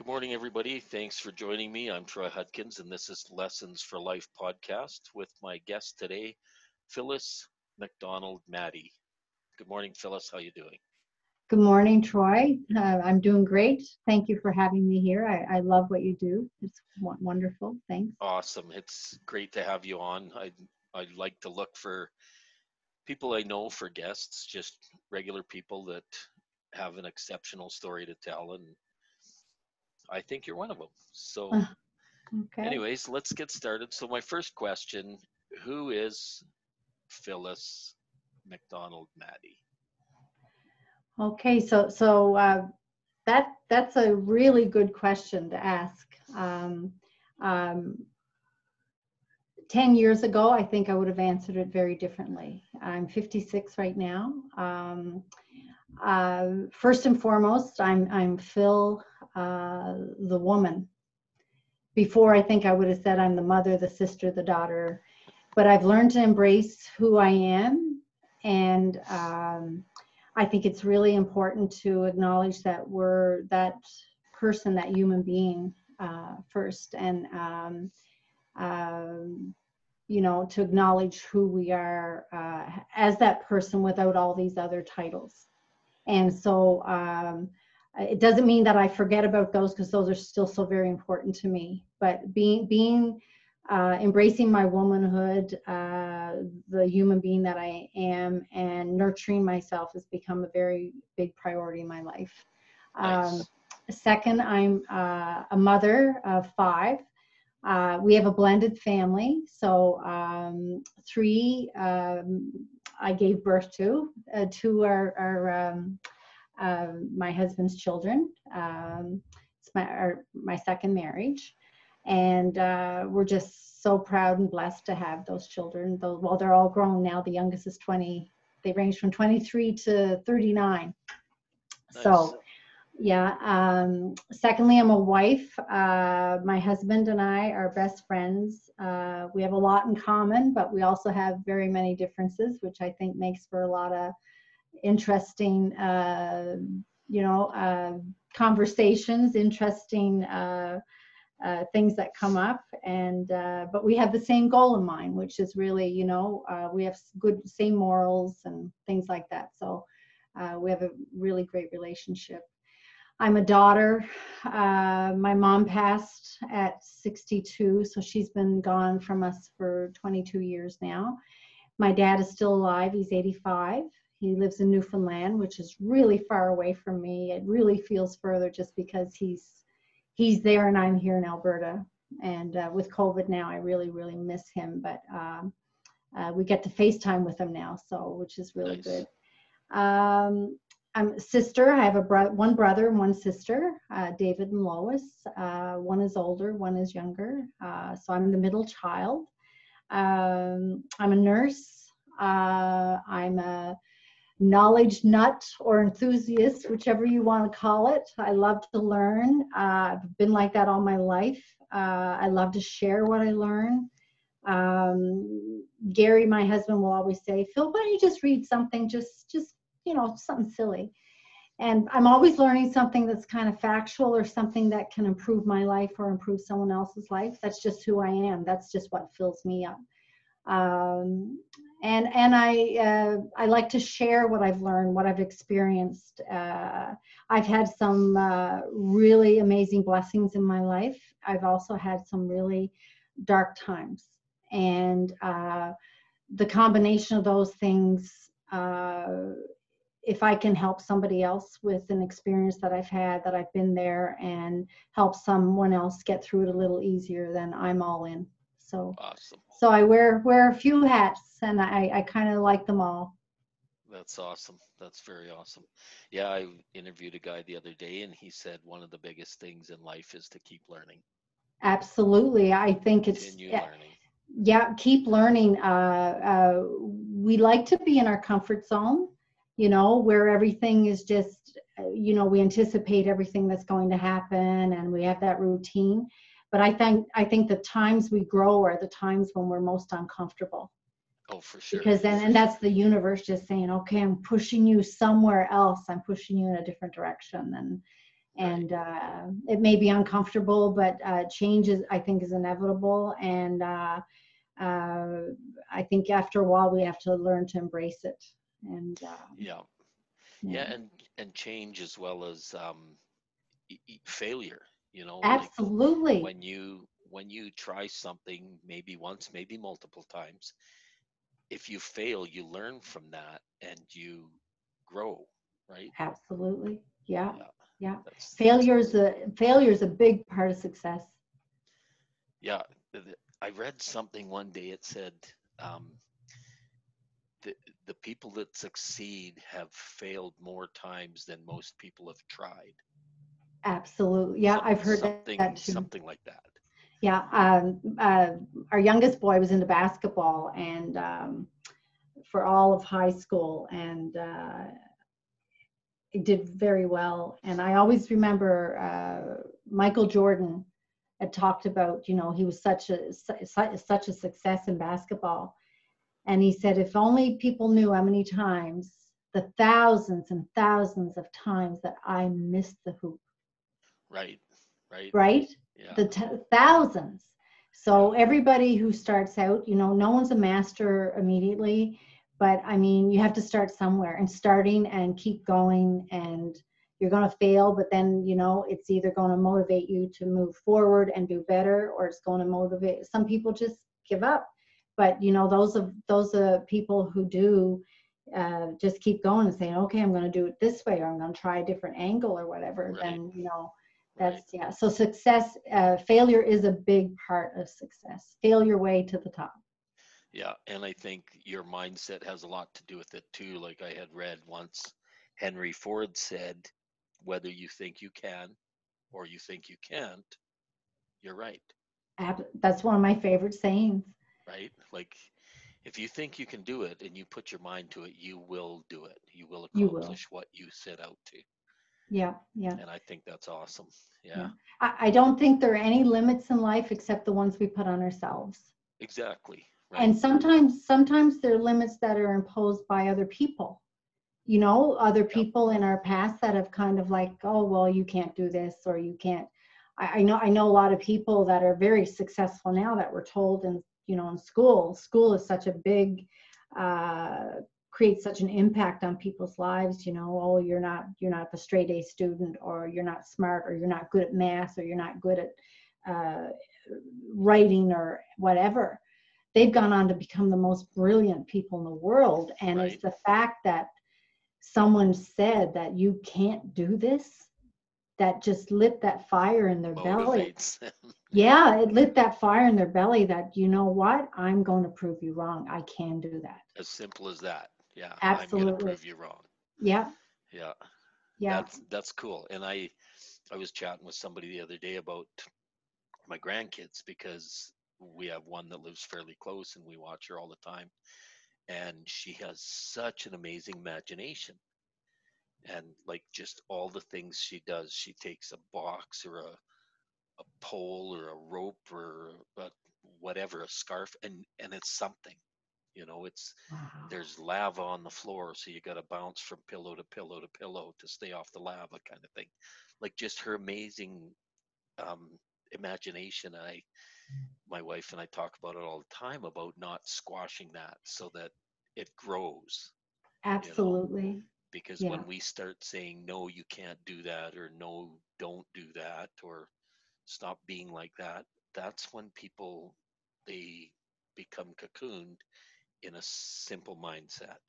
Good morning, everybody. Thanks for joining me. I'm Troy Hudkins, and this is Lessons for Life podcast with my guest today, Phyllis McDonald Maddie. Good morning, Phyllis. How you doing? Good morning, Troy. Uh, I'm doing great. Thank you for having me here. I, I love what you do. It's wonderful. Thanks. Awesome. It's great to have you on. I I like to look for people I know for guests, just regular people that have an exceptional story to tell, and I think you're one of them. So, okay. anyways, let's get started. So, my first question: Who is Phyllis McDonald Maddie? Okay, so so uh, that that's a really good question to ask. Um, um, 10 years ago, I think I would have answered it very differently. I'm 56 right now. Um, uh, first and foremost, I'm, I'm Phil, uh, the woman. Before, I think I would have said I'm the mother, the sister, the daughter. But I've learned to embrace who I am and um, I think it's really important to acknowledge that we're that person, that human being uh, first, and um, um, you know, to acknowledge who we are uh, as that person without all these other titles. And so um, it doesn't mean that I forget about those because those are still so very important to me. But being being uh, embracing my womanhood, uh, the human being that I am, and nurturing myself has become a very big priority in my life. Nice. Um, second, I'm uh, a mother of five. Uh, we have a blended family, so um, three um, I gave birth to. Uh, two are, are um, my husband's children. Um, it's my our, my second marriage and uh, we're just so proud and blessed to have those children. Though, well, they're all grown now. The youngest is 20. They range from 23 to 39. Nice. So, yeah. Um, secondly, I'm a wife. Uh, my husband and I are best friends. Uh, we have a lot in common, but we also have very many differences, which I think makes for a lot of interesting, uh, you know, uh, conversations, interesting uh, uh, things that come up. And uh, but we have the same goal in mind which is really you know we have good same morals and things like that. So we have a really great relationship. I'm a daughter. Uh, my mom passed at 62 so she's been gone from us for 22 years now. My dad is still alive. He's 85 he lives in newfoundland which is really far away from me it really feels further just because he's he's there and I'm here in Alberta. And uh, with COVID now, I really, really miss him. But um, uh, we get to FaceTime with him now, so which is really nice. good. Um, I'm a sister. I have a bro- one brother and one sister, uh, David and Lois. Uh, one is older, one is younger. Uh, so I'm the middle child. Um, I'm a nurse. Uh, I'm a knowledge nut or enthusiast, whichever you want to call it. I love to learn. Uh, I've been like that all my life. Uh, I love to share what I learn. Um, Gary, my husband, will always say, "Phil, why don't you just read something? Just, just you know, something silly." And I'm always learning something that's kind of factual or something that can improve my life or improve someone else's life. That's just who I am. That's just what fills me up. Um, and and I uh, I like to share what I've learned, what I've experienced. Uh, I've had some uh, really amazing blessings in my life. I've also had some really dark times, and uh, the combination of those things. Uh, if I can help somebody else with an experience that I've had, that I've been there, and help someone else get through it a little easier, then I'm all in. So awesome. So I wear wear a few hats, and I I kind of like them all. That's awesome. That's very awesome. Yeah, I interviewed a guy the other day, and he said one of the biggest things in life is to keep learning. Absolutely, I think it's Continue yeah, learning. Yeah, keep learning. Uh, uh, we like to be in our comfort zone, you know, where everything is just, uh, you know, we anticipate everything that's going to happen, and we have that routine but i think i think the times we grow are the times when we're most uncomfortable oh for sure because then and that's the universe just saying okay i'm pushing you somewhere else i'm pushing you in a different direction and and uh, it may be uncomfortable, but uh, change is, I think, is inevitable. And uh, uh, I think after a while, we have to learn to embrace it. And uh, Yeah. Yeah, and and change as well as um, failure. You know, like absolutely, when you when you try something, maybe once, maybe multiple times, if you fail, you learn from that and you grow, right? absolutely, yeah. Yeah. Yeah. That's, Failure is a failure is a big part of success. yeah. I read something one day. It said um, the the people that succeed have failed more times than most people have tried. Absolutely, yeah. I've heard that, something that too. something like that. Yeah, um, uh, our youngest boy was into basketball and um, for all of high school, and uh, did very well. And I always remember uh, Michael Jordan had talked about, you know, he was such a su- such a success in basketball, and he said, if only people knew how many times, the thousands and thousands of times that I missed the hoop, Right. Right. right? Yeah. the t- thousands. So everybody who starts out, you know, no one's a master immediately, but I mean, you have to start somewhere and starting and keep going and you're going to fail, but then, you know, it's either going to motivate you to move forward and do better or it's going to motivate some people just give up. But, you know, those of those are people who do uh, just keep going and saying, okay, I'm going to do it this way or I'm going to try a different angle or whatever, Right. then, you know. That's yeah. So success, uh, failure is a big part of success. Fail your way to the top. Yeah, and I think your mindset has a lot to do with it too. Like I had read once, Henry Ford said, whether you think you can or you think you can't, you're right, That's one of my favorite sayings. right? Like if you think you can do it and you put your mind to it, you will do it. You will You will. accomplish what you set out to. Yeah, yeah. And I think that's awesome. Yeah, Yeah. I, I don't think there are any limits in life except the ones we put on ourselves. exactly. Right. And sometimes, sometimes there are limits that are imposed by other people. You know, other people in our past that have kind of like, oh, well, you can't do this or you can't. I, I know, I know a lot of people that are very successful now that were told in, you know, in school. School is such a big, uh, creates such an impact on people's lives. You know, oh, you're not, you're not the straight A student, or you're not smart, or you're not good at math, or you're not good at uh, writing, or whatever they've gone on to become the most brilliant people in the world and Right. it's the fact that someone said that you can't do this that just lit that fire in their belly Motivates them. yeah it lit that fire in their belly that you know what i'm going to prove you wrong i can do that As simple as that. Yeah. I'm gonna prove you wrong. yeah Yeah. yeah That's that's cool. And I I was chatting with somebody the other day about my grandkids because we have one that lives fairly close and we watch her all the time. And she has such an amazing imagination. And like just all the things she does, she takes a box or a a pole or a rope or a, whatever, a scarf, and and it's something. You know, it's Wow. there's lava on the floor, so you got to bounce from pillow to pillow to pillow to stay off the lava, kind of thing. Like just her amazing um, imagination. I, my wife and I talk about it all the time about not squashing that so that it grows. absolutely Because Yeah. when we start saying no, you can't do that, or no, don't do that, or stop being like that, that's when people they become cocooned in a simple mindset.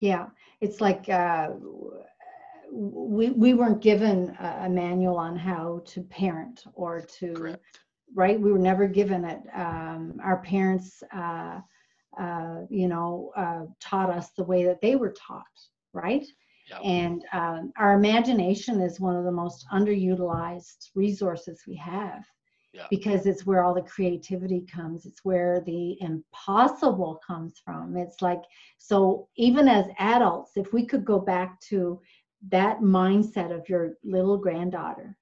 yeah it's like uh, we, we weren't given a, a manual on how to parent or to Correct. right? We were never given it. Um, our parents, uh, uh, you know, uh, taught us the way that they were taught, right? Yeah. And um, our imagination is one of the most underutilized resources we have Yeah. because it's where all the creativity comes. It's where the impossible comes from. It's like, so even as adults, if we could go back to that mindset of your little granddaughter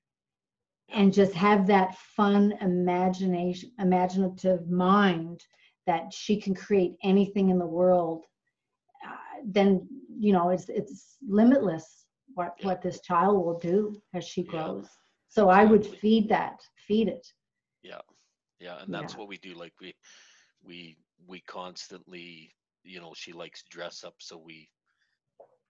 and just have that fun imagination imaginative mind that she can create anything in the world uh, then you know it's it's limitless what what this child will do as she grows. So I would feed that, feed it. Yeah, yeah, and that's Yeah. what we do. Like we, we, we constantly, you know, she likes dress up, so we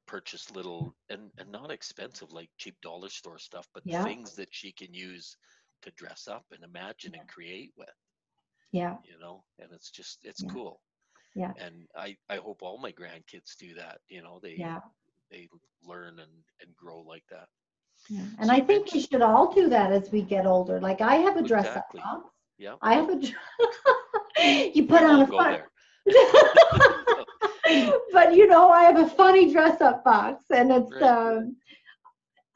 purchase little and and not expensive, like cheap dollar store stuff, but Yeah. things that she can use to dress up and imagine and create with. Yeah, You know, and it's just it's Yeah. cool. Yeah. And I I hope all my grandkids do that. You know, they yeah, they learn and and grow like that. yeah. And So I think we should all do that as we get older. Like I have a dress up box. Yeah. I have a. you put on a fun. but you know, I have a funny dress up box, and it's Right. um,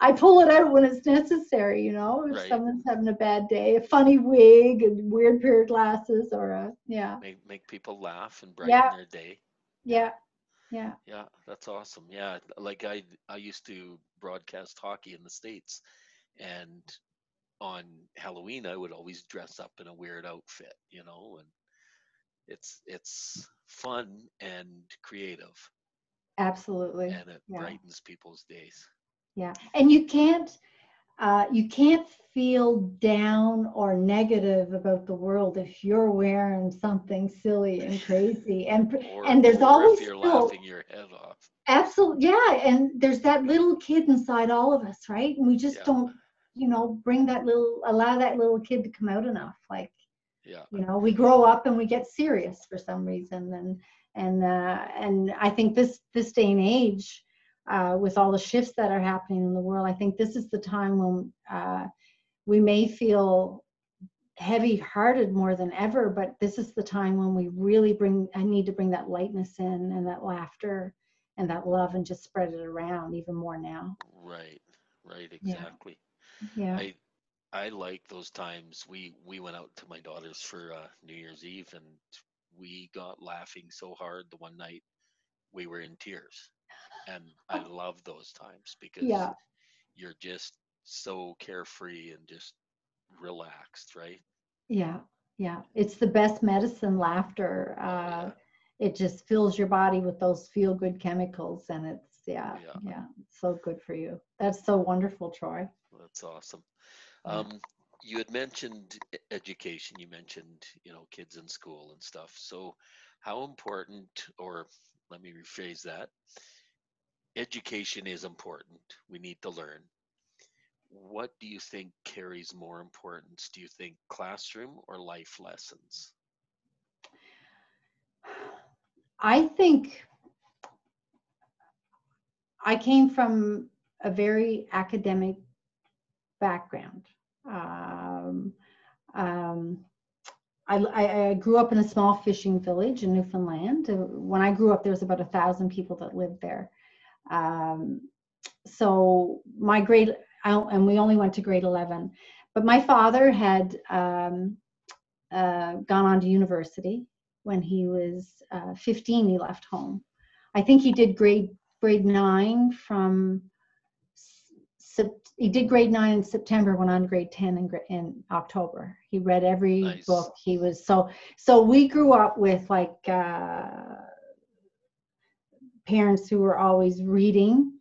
I pull it out when it's necessary. You know, if Right. someone's having a bad day, a funny wig and weird pair of glasses, or a yeah, Make make people laugh and brighten Yeah. their day. yeah, yeah, Yeah, that's awesome. Yeah, like I I used to broadcast hockey in the states, and on Halloween I would always dress up in a weird outfit, you know, and it's it's fun and creative, absolutely. and it Yeah. brightens people's days. Yeah, and you can't uh, you can't feel down or negative about the world if you're wearing something silly and crazy. And Or, and there's or always if you're still laughing your head off. absolutely yeah, and there's that little kid inside all of us, right? And we just Yeah. don't, you know, bring that little allow that little kid to come out enough. Like Yeah, you know, we grow up and we get serious for some reason, and and uh, and I think this this day and age uh, with all the shifts that are happening in the world, I think this is the time when uh, we may feel heavy-hearted more than ever, but this is the time when we really bring. I need to bring that lightness in and that laughter and that love and just spread it around even more now. right, right, exactly. Yeah. I I like those times. We we went out to my daughter's for uh, New Year's Eve, and we got laughing so hard the one night we were in tears, and I love those times because Yeah. you're just so carefree and just relaxed, right? Yeah. Yeah. It's the best medicine, laughter. Oh, Uh, it just fills your body with those feel good chemicals and it's yeah Yeah. yeah, it's so good for you that's so wonderful troy That's awesome. Um, you had mentioned education. You mentioned, you know, kids in school and stuff. So, how important, or let me rephrase that, education is important. We need to learn. What do you think carries more importance? Do you think classroom or life lessons? i think i came from a very academic background um, um, I, I, grew up in a small fishing village in Newfoundland. Uh, When I grew up, there was about a thousand people that lived there. Um, so my grade, I, and we only went to grade 11. But my father had um, uh, gone on to university. When he was uh, 15, he left home. I think he did grade grade nine from. He did grade nine in September, went on to grade 10 in, in October. He read every Nice. book. He was so so. We grew up with like uh, parents who were always reading.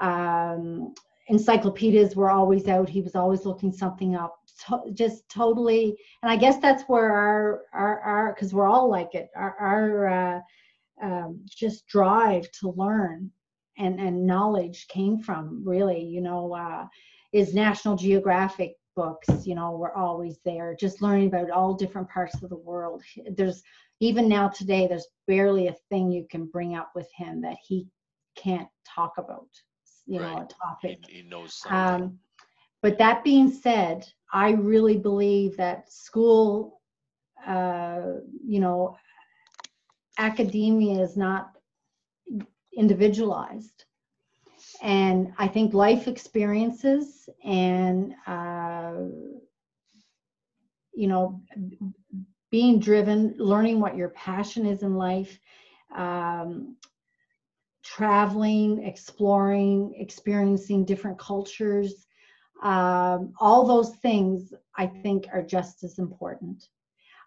Um, encyclopedias were always out. He was always looking something up. To- just totally, and I guess that's where our our our because we're all like it. Our our uh, um, just drive to learn and and knowledge came from really. You know, uh, is National Geographic books. You know, were always there. Just learning about all different parts of the world. There's even now today, there's barely a thing you can bring up with him that he can't talk about. You know, a topic. He, he knows something. Um, but that being said, I really believe that school, uh, you know, academia is not individualized. And I think life experiences and, uh, you know, being driven, learning what your passion is in life, um, traveling, exploring, experiencing different cultures, um, all those things I think are just as important.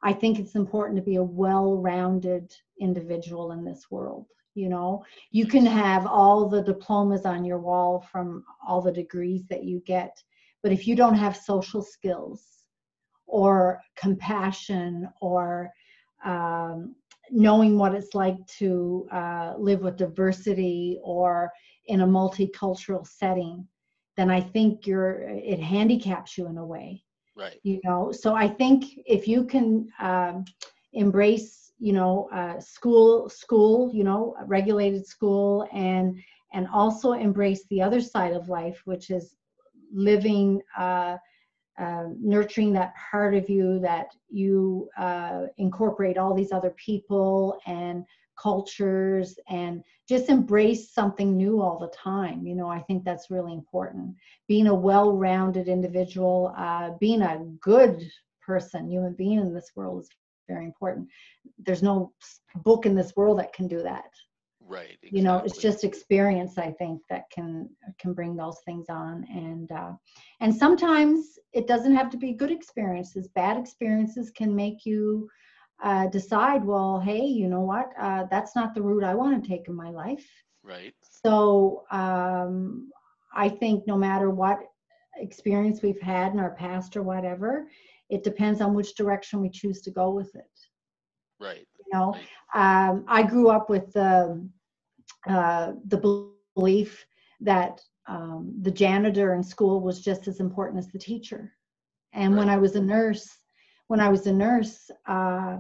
I think it's important to be a well rounded individual in this world. You know? You can have all the diplomas on your wall from all the degrees that you get but if you don't have social skills or compassion or um, knowing what it's like to uh, live with diversity or in a multicultural setting then i think you're it handicaps you in a way right. you know? So i think if you can um, embrace you know uh, school school you know regulated school and and also embrace the other side of life which is living uh, uh, nurturing that part of you that you uh, incorporate all these other people and cultures and just embrace something new all the time. You know i think that's really important. Being a well-rounded individual uh, being a good person human being in this world is very important. There's no book in this world that can do that. Right exactly. you know it's just experience i think that can can bring those things on. And uh, and sometimes it doesn't have to be good experiences. Bad experiences can make you uh, decide well hey you know what? Uh, that's not the route i want to take in my life. Right. So um, i think no matter what experience we've had in our past or whatever it depends on which direction we choose to go with it right you know um, i grew up with the uh, the belief that um, the janitor in school was just as important as the teacher and right. when i was a nurse when i was a nurse uh,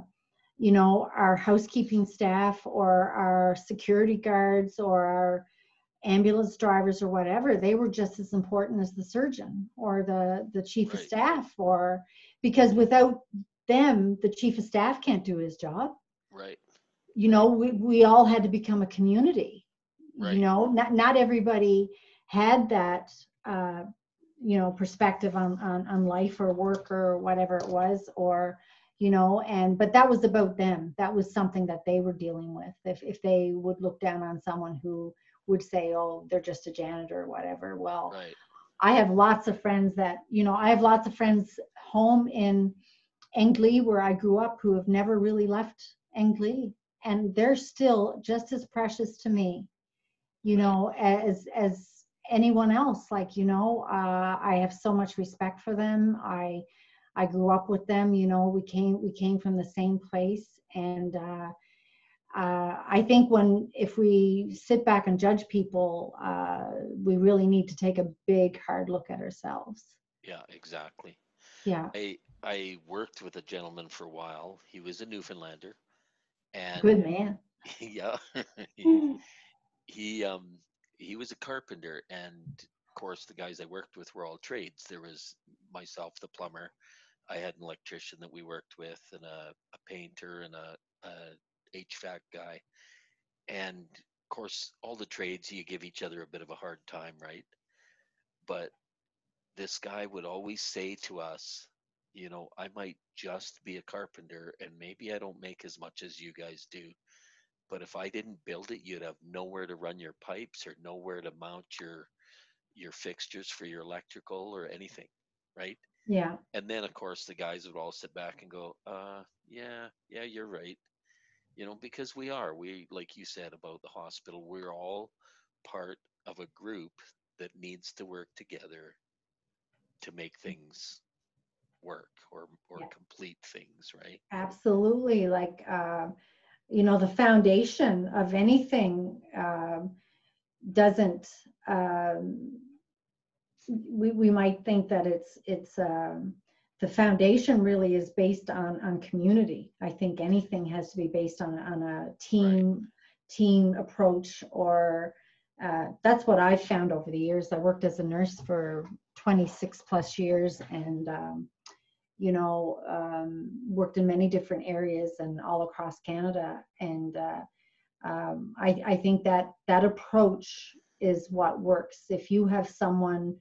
you know our housekeeping staff or our security guards or our ambulance drivers or whatever they were just as important as the surgeon or the the chief right. of staff or because without them the chief of staff can't do his job. Right. You know we, we all had to become a community. Right. you know not not everybody had that uh you know perspective on, on on life or work or whatever it was or you know and but that was about them. That was something that they were dealing with. If if they would look down on someone who would say oh they're just a janitor or whatever well right. I have lots of friends that you know i have lots of friends home in Englee where i grew up who have never really left Englee and they're still just as precious to me you know as as anyone else. Like you know uh, i have so much respect for them. I i grew up with them you know we came we came from the same place and uh, uh, i think when if we sit back and judge people uh, we really need to take a big hard look at ourselves. Yeah exactly. Yeah. I i worked with a gentleman for a while. He was a newfoundlander and good man. yeah. He, he um he was a carpenter and of course the guys i worked with were all trades. There was myself the plumber. I had an electrician that we worked with and a, a painter and a, a hvac guy and of course all the trades you give each other a bit of a hard time right but this guy would always say to us you know i might just be a carpenter and maybe i don't make as much as you guys do but if I didn't build it, you'd have nowhere to run your pipes or nowhere to mount your your fixtures for your electrical or anything, right? Yeah. And then of course the guys would all sit back and go, uh, yeah, yeah, you're right. You know, because we are, we like you said about the hospital, we're all part of a group that needs to work together to make things work or or yeah. complete things, right? Absolutely. Like uh you know the foundation of anything um, doesn't um, we, we might think that it's it's um, the foundation really is based on on community i think anything has to be based on on a team right. team approach or uh, that's what i've found over the years i worked as a nurse for 26 plus years and um, you know, um, worked in many different areas and all across Canada. And uh, um, I, I think that that approach is what works. If you have someone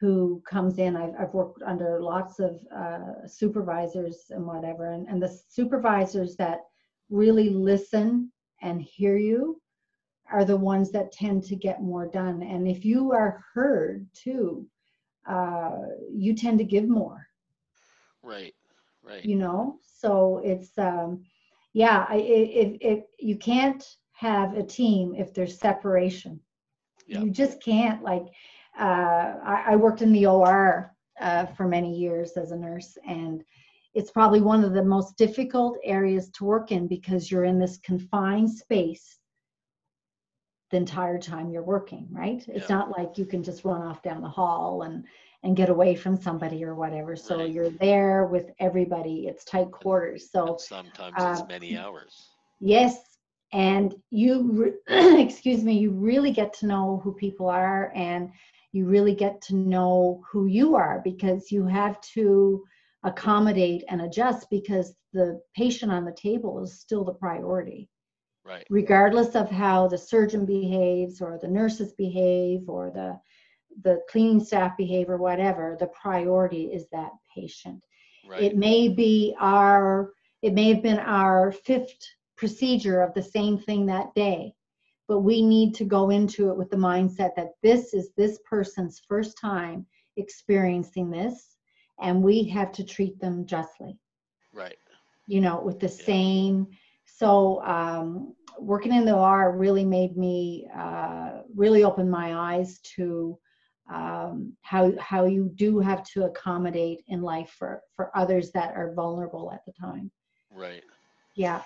who comes in, I've, I've worked under lots of uh, supervisors and whatever, and, and the supervisors that really listen and hear you are the ones that tend to get more done. And if you are heard too, uh, you tend to give more Right. Right. You know, so it's um, yeah. I if if you can't have a team if there's separation. Yeah. You just can't like. Uh, I, I worked in the OR uh, for many years as a nurse, and it's probably one of the most difficult areas to work in because you're in this confined space the entire time you're working, right? It's Yeah. not like you can just run off down the hall and and get away from somebody or whatever. So Right. you're there with everybody. It's tight quarters. So And sometimes it's uh, many hours. Yes, and you, re- excuse me, you really get to know who people are and you really get to know who you are because you have to accommodate and adjust because the patient on the table is still the priority. Right. Regardless of how the surgeon behaves or the nurses behave or the the cleaning staff behave or whatever, the priority is that patient Right. it may be our it may have been our fifth procedure of the same thing that day but we need to go into it with the mindset that this is this person's first time experiencing this and we have to treat them justly right. you know with the Yeah. same so um, working in the OR really made me uh, really open my eyes to um, how how you do have to accommodate in life for for others that are vulnerable at the time. Right. Yeah.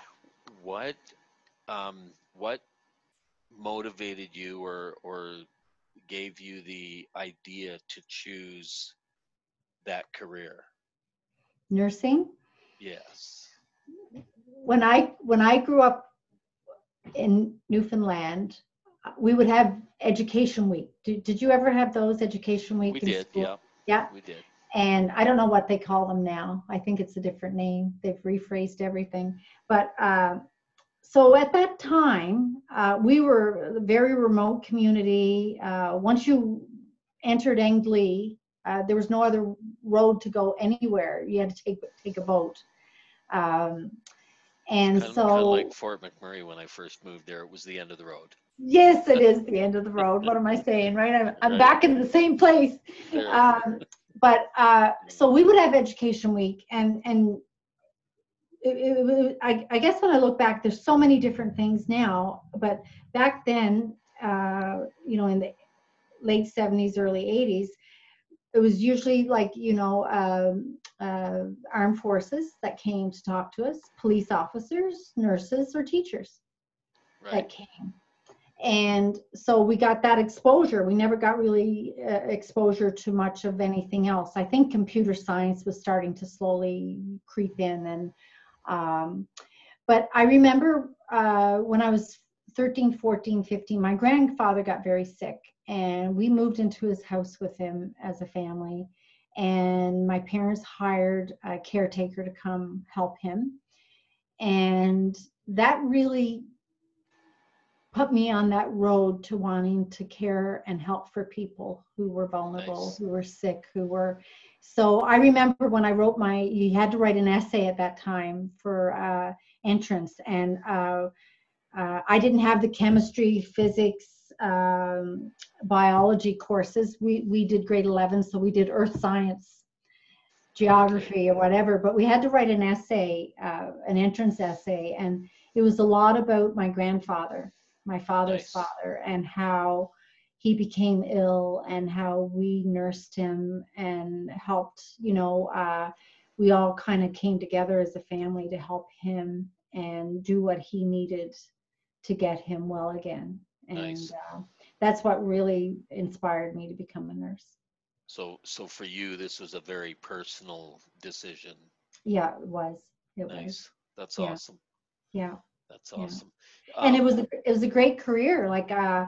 What um what motivated you or or gave you the idea to choose that career? Nursing. Yes. When I when I grew up in Newfoundland, we would have education week. Did, did you ever have those education week? We did, school? yeah. Yeah. We did. and I don't know what they call them now. I think it's a different name. They've rephrased everything. But uh, so at that time, uh, we were a very remote community. Uh, once you entered Englee, uh, there was no other road to go anywhere. You had to take take a boat. Um, and Kind of, so, like Fort McMurray when I first moved there, it was the end of the road. yes, it is the end of the road. What am I saying, right? I'm, I'm back in the same place. Um, but uh, so we would have education week and and it, it, I, I guess when i look back there's so many different things now but back then uh, you know in the late 70s early 80s it was usually like you know um, uh, armed forces that came to talk to us police officers nurses or teachers right. that came. And so we got that exposure. We never got really uh, exposure to much of anything else. I think computer science was starting to slowly creep in. And, um, but I remember uh, when I was 13, 14, 15, my grandfather got very sick and we moved into his house with him as a family. And my parents hired a caretaker to come help him. And that really put me on that road to wanting to care and help for people who were vulnerable, Nice. who were sick, who were. So I remember when I wrote my, you had to write an essay at that time for uh, entrance, and uh, uh, I didn't have the chemistry, physics, um, biology courses. We we did grade 11, so we did earth science, geography, or whatever. But we had to write an essay, uh, an entrance essay, and it was a lot about my grandfather, my father's Nice. father, and how he became ill and how we nursed him and helped. You know, uh, we all kind of came together as a family to help him and do what he needed to get him well again. And Nice. uh, that's what really inspired me to become a nurse. So so for you, this was a very personal decision. Yeah, it was. It was. Nice. That's Yeah. awesome. Yeah. That's Yeah. awesome. and it Um, was a, it was a great career like uh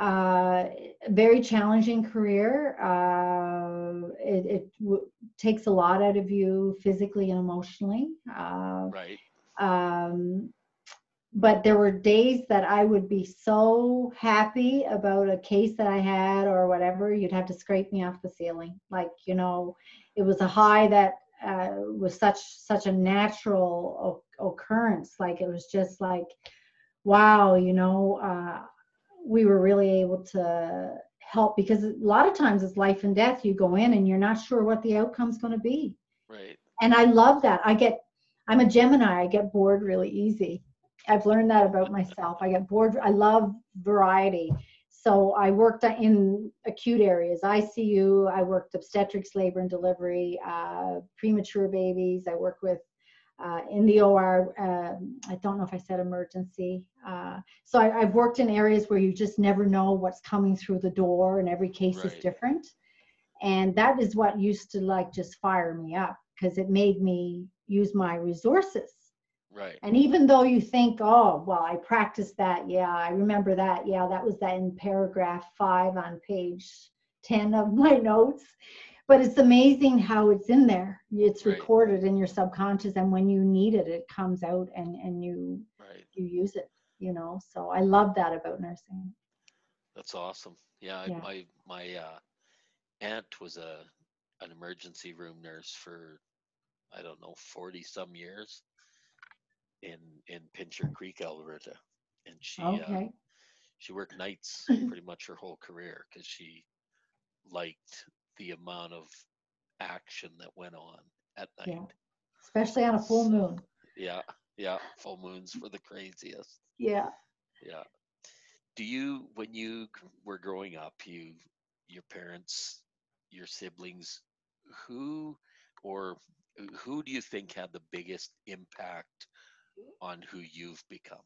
uh a very challenging career uh it, it w- takes a lot out of you physically and emotionally uh right. um but there were days that I would be so happy about a case that I had or whatever, you'd have to scrape me off the ceiling. Like, you know, it was a high that uh, was such such a natural o- occurrence. Like it was just like, wow, you know, uh, we were really able to help because a lot of times it's life and death. You go in and you're not sure what the outcome's going to be Right. and I love that. I get, I'm a Gemini. I get bored really easy, I've learned that about myself. I get bored. I love variety. So I worked in acute areas, ICU. I worked obstetrics, labor and delivery, uh, premature babies. I worked with uh, in the OR. Uh, I don't know if I said emergency. Uh, so I, have worked in areas where you just never know what's coming through the door, and every case right. is different. And that is what used to like just fire me up because it made me use my resources. Right. And even though you think, oh, well, I practiced that. Yeah, I remember that. Yeah, that was that in paragraph five on page 10 of my notes but it's amazing how it's in there it's right. recorded in your subconscious and when you need it it comes out and and you right. you use it you know so i love that about nursing that's awesome yeah, yeah. my my uh, aunt was a an emergency room nurse for i don't know 40 some years in in pincher creek alberta and she uh, okay. uh, she worked nights pretty much her whole career because she liked the amount of action that went on at night. Yeah. Especially on a full so, moon. Yeah, yeah. Full moons were the craziest. Yeah. Yeah. Do you, when you were growing up, you, your parents, your siblings, who or who do you think had the biggest impact on who you've become?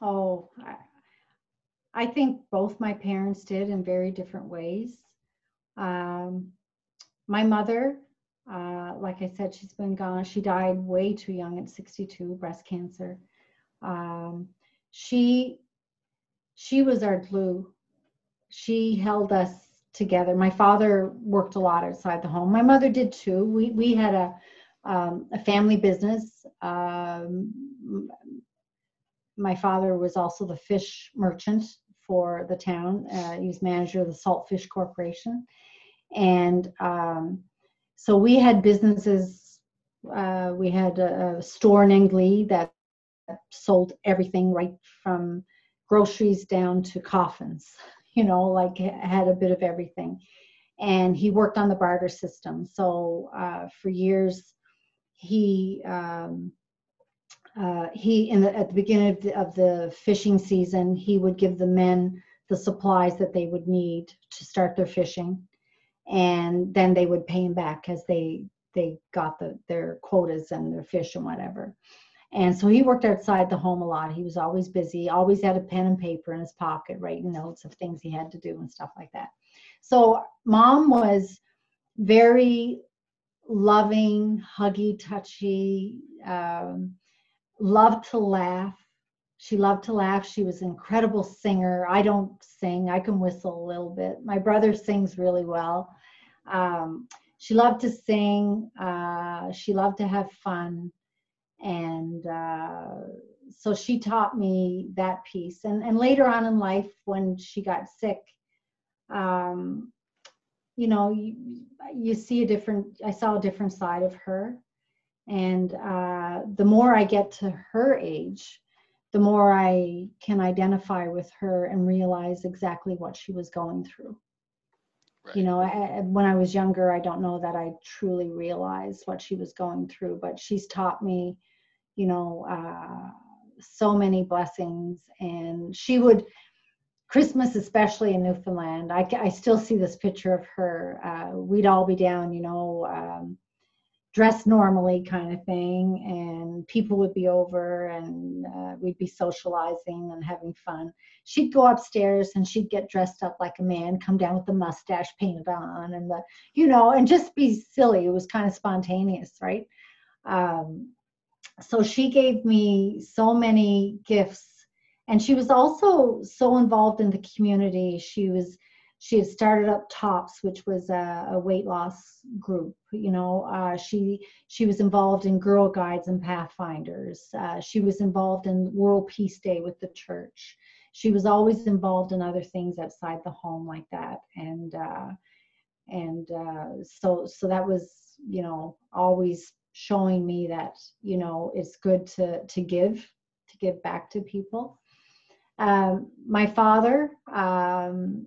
Oh, I think both my parents did in very different ways. Um, my mother, uh, like I said, she's been gone. She died way too young at 62, breast cancer. Um, she she was our glue. She held us together. My father worked a lot outside the home. My mother did too. We we had a um, a family business. Um, my father was also the fish merchant for the town. Uh, he was manager of the Salt Fish Corporation. And um, so we had businesses. Uh, we had a, a store in Englee that sold everything right from groceries down to coffins, you know, like had a bit of everything. And he worked on the barter system. So uh, for years, he um, uh, he in the, at the beginning of the, of the fishing season he would give the men the supplies that they would need to start their fishing. And then they would pay him back as they they got the their quotas and their fish and whatever. And so he worked outside the home a lot. He was always busy always had a pen and paper in his pocket writing notes of things he had to do and stuff like that. So mom was very loving huggy touchy um, loved to laugh. She loved to laugh. She was an incredible singer. I don't sing, I can whistle a little bit. My brother sings really well. Um, she loved to sing, uh, she loved to have fun. And uh, so she taught me that piece. And, and later on in life, when she got sick, um, you know, you, you see a different, I saw a different side of her and uh, the more I get to her age, the more I can identify with her and realize exactly what she was going through. Right. You know, I, when I was younger, I don't know that I truly realized what she was going through, but she's taught me, you know, uh, so many blessings. And she would, Christmas, especially in Newfoundland, I, I still see this picture of her. Uh, we'd all be down, you know, um, dress normally kind of thing and people would be over and uh, we'd be socializing and having fun. She'd go upstairs and she'd get dressed up like a man come down with the mustache painted on and the you know and just be silly. It was kind of spontaneous right? Um, so she gave me so many gifts and she was also so involved in the community. She was she had started up tops which was a, a weight loss group you know uh, she she was involved in girl guides and pathfinders. Uh, she was involved in world peace day with the church. She was always involved in other things outside the home like that. And uh, and uh, so so that was you know always showing me that you know it's good to to give to give back to people. Um, my father um,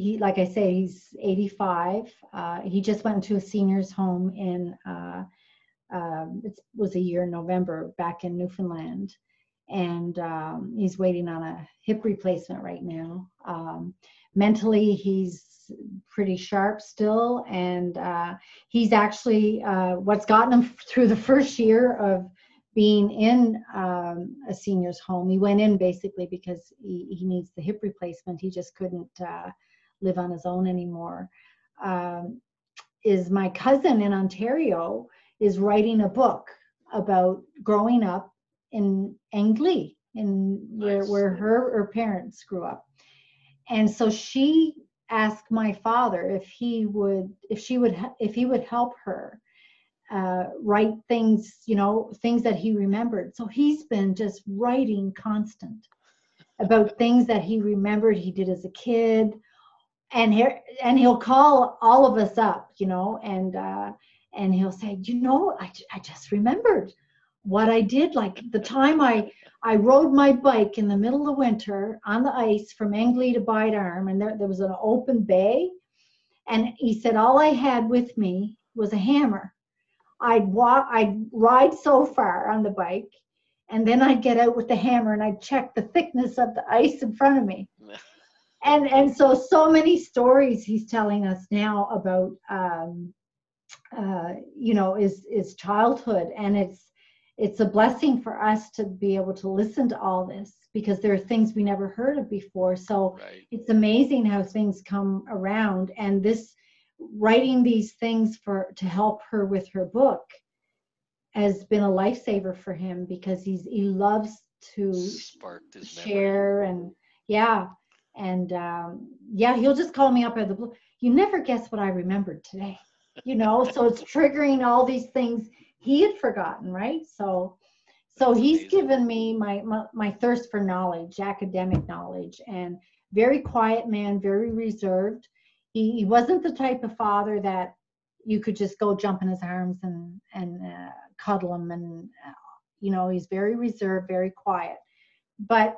he like i say he's 85 uh, he just went into a seniors home in uh, um, it was a year in November back in Newfoundland, and um, he's waiting on a hip replacement right now. Um, mentally, he's pretty sharp still, and uh, he's actually uh, what's gotten him through the first year of being in um, a senior's home. He went in basically because he, he needs the hip replacement. He just couldn't uh, live on his own anymore. Um, is my cousin in Ontario is writing a book about growing up in Englee, in where, where her, her parents grew up. And so she asked my father if he would, if she would, if he would help her uh, write things, you know, things that he remembered. So he's been just writing constant about things that he remembered he did as a kid. And here, and he'll call all of us up, you know, and uh, and he'll say, you know, I, I just remembered what I did. Like the time I I rode my bike in the middle of winter on the ice from Englee to Bide Arm, and there, there was an open bay. And he said, all I had with me was a hammer I'd walk, I'd ride so far on the bike, and then I'd get out with the hammer and I'd check the thickness of the ice in front of me. and and so so many stories he's telling us now about um, uh, you know is is childhood, and it's it's a blessing for us to be able to listen to all this because there are things we never heard of before. So right. it's amazing how things come around, and this writing these things for to help her with her book has been a lifesaver for him because he's he loves to share memory. and yeah and um, yeah he'll just call me up out of the blue. You never guess what i remembered today you know? So it's triggering all these things he had forgotten right? So so That's he's amazing. given me my, my my thirst for knowledge academic knowledge and very quiet man very reserved. He, he wasn't the type of father that you could just go jump in his arms and and uh, cuddle him and uh, you know he's very reserved very quiet. But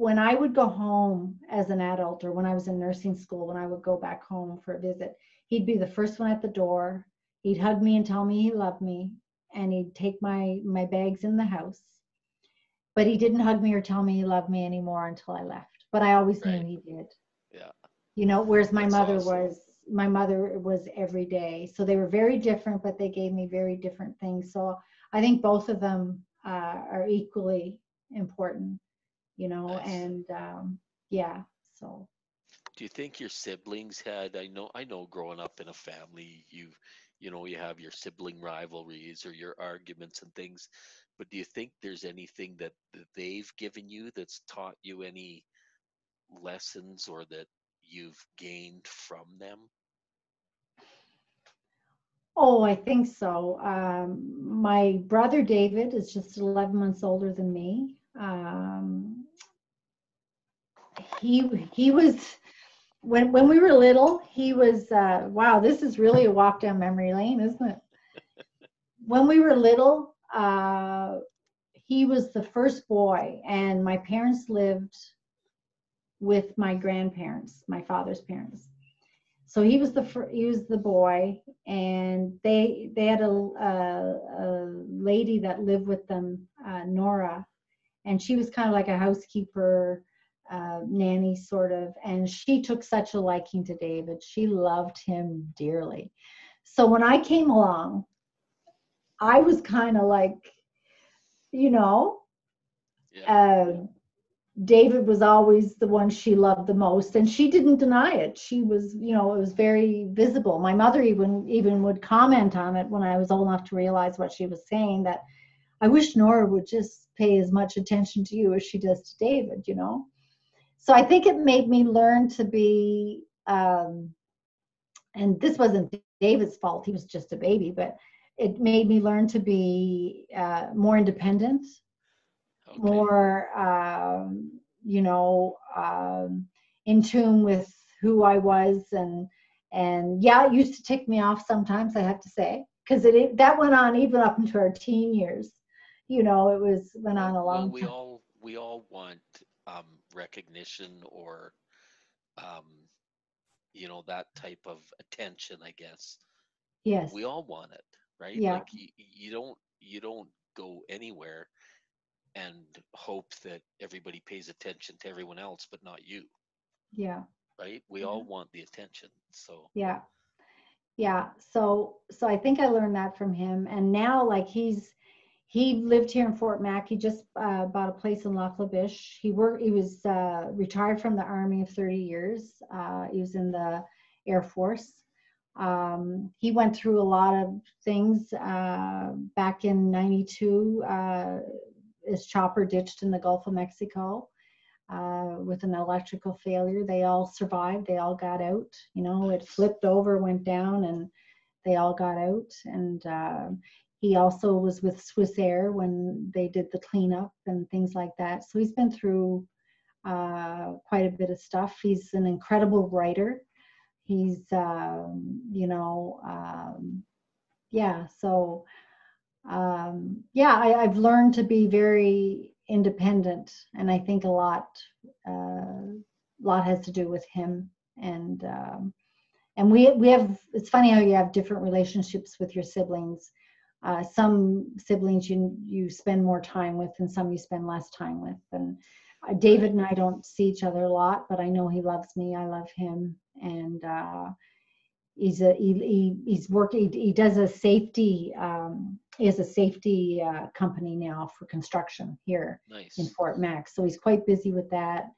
when i would go home as an adult or when i was in nursing school when i would go back home for a visit he'd be the first one at the door. He'd hug me and tell me he loved me and he'd take my my bags in the house. But he didn't hug me or tell me he loved me anymore until i left. But i always right. knew he did. Yeah. You know whereas my That's mother awesome. was my mother was every day. So they were very different but they gave me very different things. So i think both of them uh, are equally important you know nice. and um, yeah so do you think your siblings had i know i know growing up in a family you've you know you have your sibling rivalries or your arguments and things but do you think there's anything that, that they've given you that's taught you any lessons or that you've gained from them? Oh, I think so. Um, my brother David is just 11 months older than me. Um, he he was when when we were little. He was uh, wow. This is really a walk down memory lane, isn't it? when we were little, uh, he was the first boy, and my parents lived with my grandparents, my father's parents. So he was the he was the boy, and they they had a, a, a lady that lived with them, uh, Nora, and she was kind of like a housekeeper, uh, nanny sort of, and she took such a liking to David. She loved him dearly. So when I came along, I was kind of like, you know, yeah. uh, David was always the one she loved the most, and she didn't deny it. She was, you know, it was very visible. My mother even even would comment on it when I was old enough to realize what she was saying. That I wish Nora would just pay as much attention to you as she does to David. You know, so I think it made me learn to be. Um, and this wasn't David's fault; he was just a baby, but it made me learn to be uh, more independent okay. more um, you know um, in tune with who I was and and yeah, it used to tick me off sometimes. I have to say because it, it, that went on even up into our teen years. You know, it was went on a long. Well, we time. all we all want um, recognition or um, you know that type of attention. I guess. Yes. We all want it. right? Yeah. Like you, you don't you don't go anywhere and hope that everybody pays attention to everyone else but not you, yeah right? We all want the attention. So yeah yeah so so i think i learned that from him and now like he's he lived here in fort mac he just uh, bought a place in Lac La Biche he worked he was uh, retired from the army of 30 years uh, he was in the air force um, he went through a lot of things uh, back in 92 uh, his chopper ditched in the gulf of mexico uh, with an electrical failure. They all survived. They all got out. You know, it flipped over, went down, and they all got out. And uh, he also was with Swissair when they did the cleanup and things like that. So he's been through uh, quite a bit of stuff. He's an incredible writer. He's, um, you know, um, yeah. So, um, yeah, I, I've learned to be very independent and i think a lot uh, lot has to do with him and um, and we we have it's funny how you have different relationships with your siblings uh, some siblings you you spend more time with and some you spend less time with and uh, david and i don't see each other a lot but i know he loves me i love him and uh, he's a he, he he's working he, he does a safety um, he has a safety uh, company now for construction here nice. in Fort Mac. So he's quite busy with that.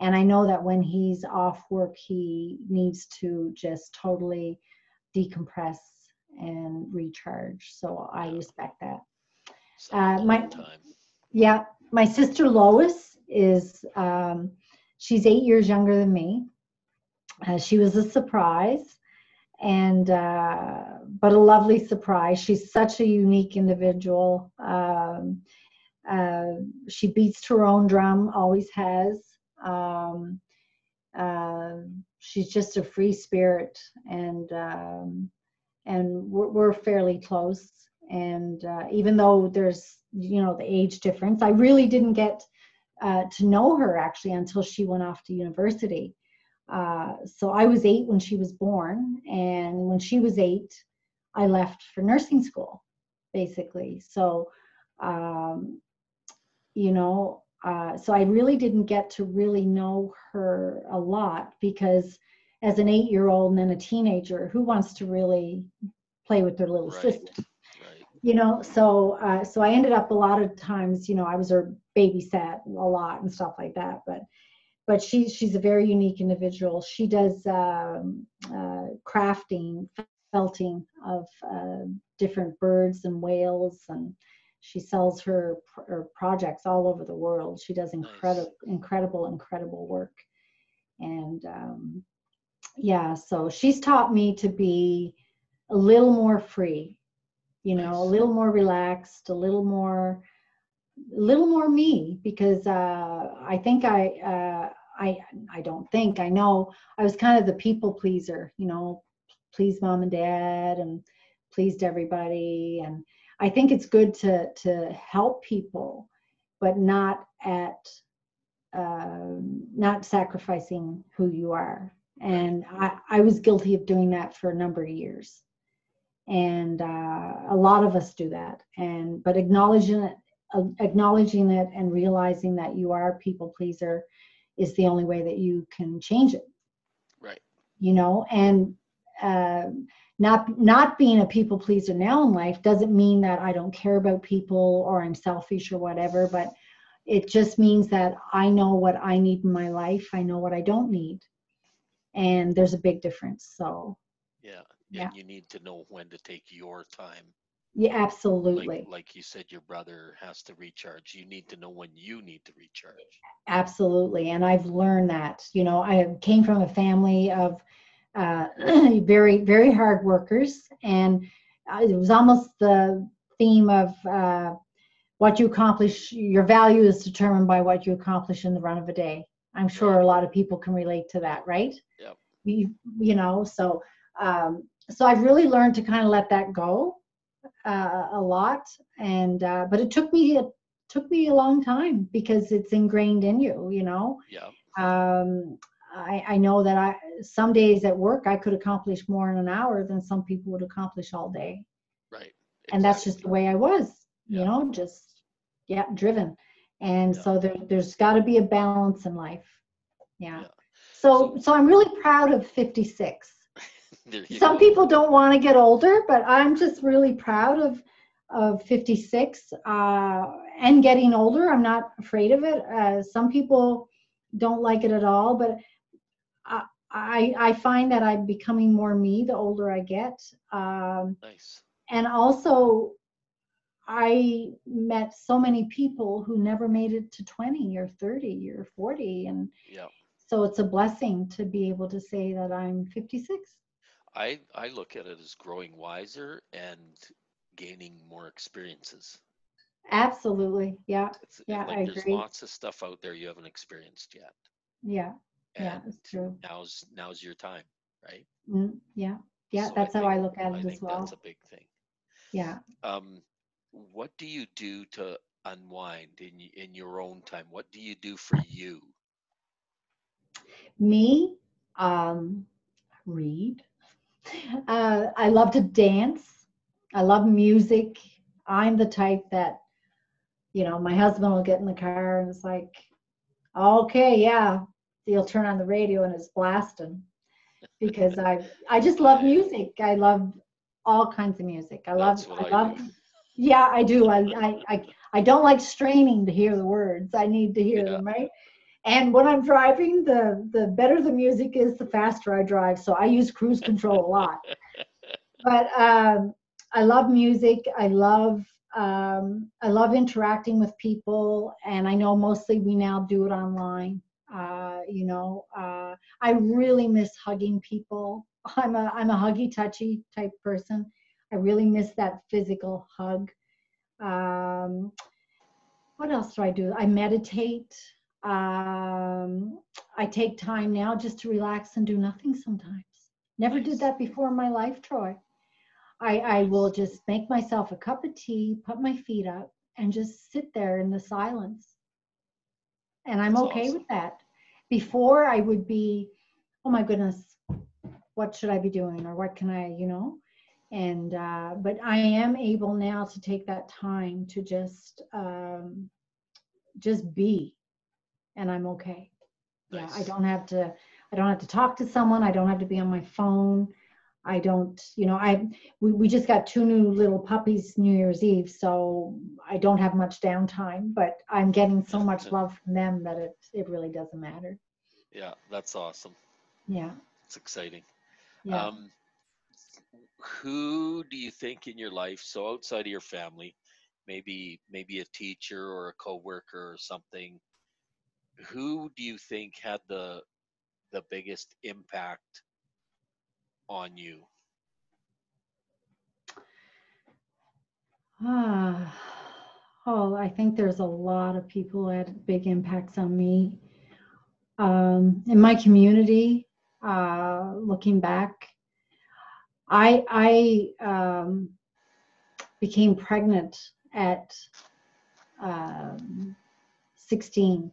And I know that when he's off work, he needs to just totally decompress and recharge. So I respect that. Uh, my- time. Yeah, my sister Lois is, um, she's eight years younger than me. Uh, she was a surprise and uh, but a lovely surprise. She's such a unique individual. Um, uh, she beats her own drum, always has. Um, uh, she's just a free spirit, and um, and we're, we're fairly close. And uh, even though there's you know the age difference, I really didn't get uh, to know her actually until she went off to university. Uh, so I was eight when she was born, and when she was eight, I left for nursing school, basically. So, um, you know, uh, so I really didn't get to really know her a lot because, as an eight-year-old and then a teenager, who wants to really play with their little Right. sister? Right. you know so uh, so i ended up a lot of times you know i was her babysat a lot and stuff like that but but she she's a very unique individual she does um, uh, crafting felting of uh, different birds and whales and she sells her, her projects all over the world she does incredible incredible incredible work and um, yeah so she's taught me to be a little more free you know a little more relaxed a little more a little more me because uh, i think i uh, i i don't think i know i was kind of the people pleaser you know please mom and dad and pleased everybody. And i think it's good to to help people but not at um, not sacrificing who you are and I, I was guilty of doing that for a number of years. And uh, a lot of us do that. And but acknowledging it uh, acknowledging it and realizing that you are a people pleaser is the only way that you can change it. Right. you know and uh, not not being a people pleaser now in life doesn't mean that i don't care about people or i'm selfish or whatever but it just means that i know what i need in my life. I know what i don't need and there's a big difference so Yeah. Yeah. And you need to know when to take your time. yeah absolutely Like, like you said, your brother has to recharge. You need to know when you need to recharge. absolutely and i've learned that you know i came from a family of uh, very very hard workers and uh, it was almost the theme of uh, what you accomplish your value is determined by what you accomplish in the run of a day i'm sure a lot of people can relate to that right Yep. you, you know so um, so i've really learned to kind of let that go uh, a lot and uh, but it took me it took me a long time because it's ingrained in you you know Yeah. um, I, I know that I some days at work I could accomplish more in an hour than some people would accomplish all day. Right. and that's just the way I was, you Yeah. know, just yeah, driven. And Yeah. so there, there's got to be a balance in life. Yeah. Yeah. So so I'm really proud of 56. Some go. people don't want to get older, but I'm just really proud of of 56 uh, and getting older. I'm not afraid of it. Uh, some people don't like it at all, but I, I I find that I'm becoming more me the older I get. Um, Nice. and also i met so many people who never made it to 20 or 30 or 40 and Yeah. so it's a blessing to be able to say that i'm 56 I I look at it as growing wiser and gaining more experiences. absolutely yeah It's Yeah, like I there's agree. lots of stuff out there you haven't experienced yet. yeah yeah And it's true now's now's your time, right? mm, yeah yeah So that's how think- i look at I it think as well that's a big thing. yeah Um, what do you do to unwind in in your own time? What do you do for you? me? Um read. Uh, i love to dance. I love music. I'm the type that you know my husband will get in the car and it's like okay yeah. He'll turn on the radio and it's blasting because i i just love music. I love all kinds of music. I love i I love do. Yeah i do. I, I i i don't like straining to hear the words. I need to hear Yeah. them right? And when i'm driving the the better the music is the faster i drive. So i use cruise control a lot. But um i love music. I love um i love interacting with people. And i know mostly we now do it online. Uh you know uh i really miss hugging people. I'm a i'm a huggy touchy type person i really miss that physical hug um what else do i do i meditate um i take time now just to relax and do nothing sometimes never did that before in my life troy I, I will just make myself a cup of tea, put my feet up, and just sit there in the silence. And I'm That's okay awesome. with that. Before I would be, oh my goodness, what should I be doing or what can I, you know? And uh, but I am able now to take that time to just um, just be, and I'm okay. Yeah, I don't have to. I don't have to talk to someone. I don't have to be on my phone. I don't, you know, I we, we just got two new little puppies New Year's Eve, so I don't have much downtime, but I'm getting so much love from them that it it really doesn't matter. Yeah, that's awesome. Yeah. It's exciting. Yeah. Um, who do you think in your life, so outside of your family, maybe maybe a teacher or a coworker or something, who do you think had the the biggest impact on you? Ah, oh, I think there's a lot of people who had big impacts on me. Um, in my community, uh, looking back, I I um, became pregnant at um, 16,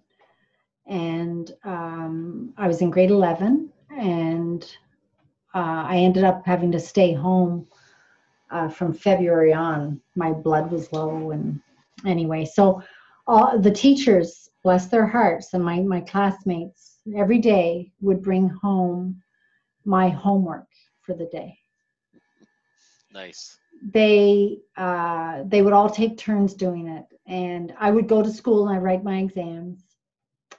and um, I was in grade 11, and uh, I ended up having to stay home uh, from February on. My blood was low, and anyway, so all the teachers, bless their hearts, and my my classmates every day would bring home my homework for the day. Nice. They uh, they would all take turns doing it, and I would go to school and I write my exams.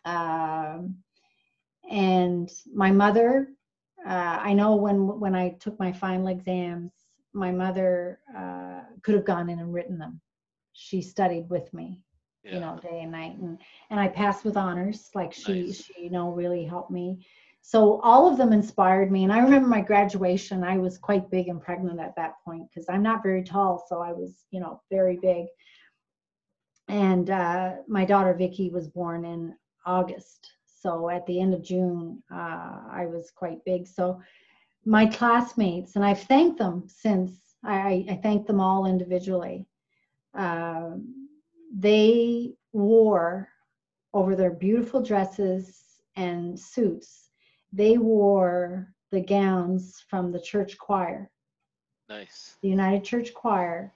Um, and my mother, uh, I know when when I took my final exams, my mother uh, could have gone in and written them. She studied with me, Yeah. you know, day and night, and and I passed with honors. Like she, Nice. she, you know, really helped me. So all of them inspired me, and I remember my graduation. I was quite big and pregnant at that point because I'm not very tall, so I was, you know, very big. And uh, my daughter Vicky was born in August, so at the end of June, uh, I was quite big. So my classmates, and I've thanked them since. I, I thank them all individually. Um, they wore over their beautiful dresses and suits, they wore the gowns from the church choir, Nice. the United Church Choir.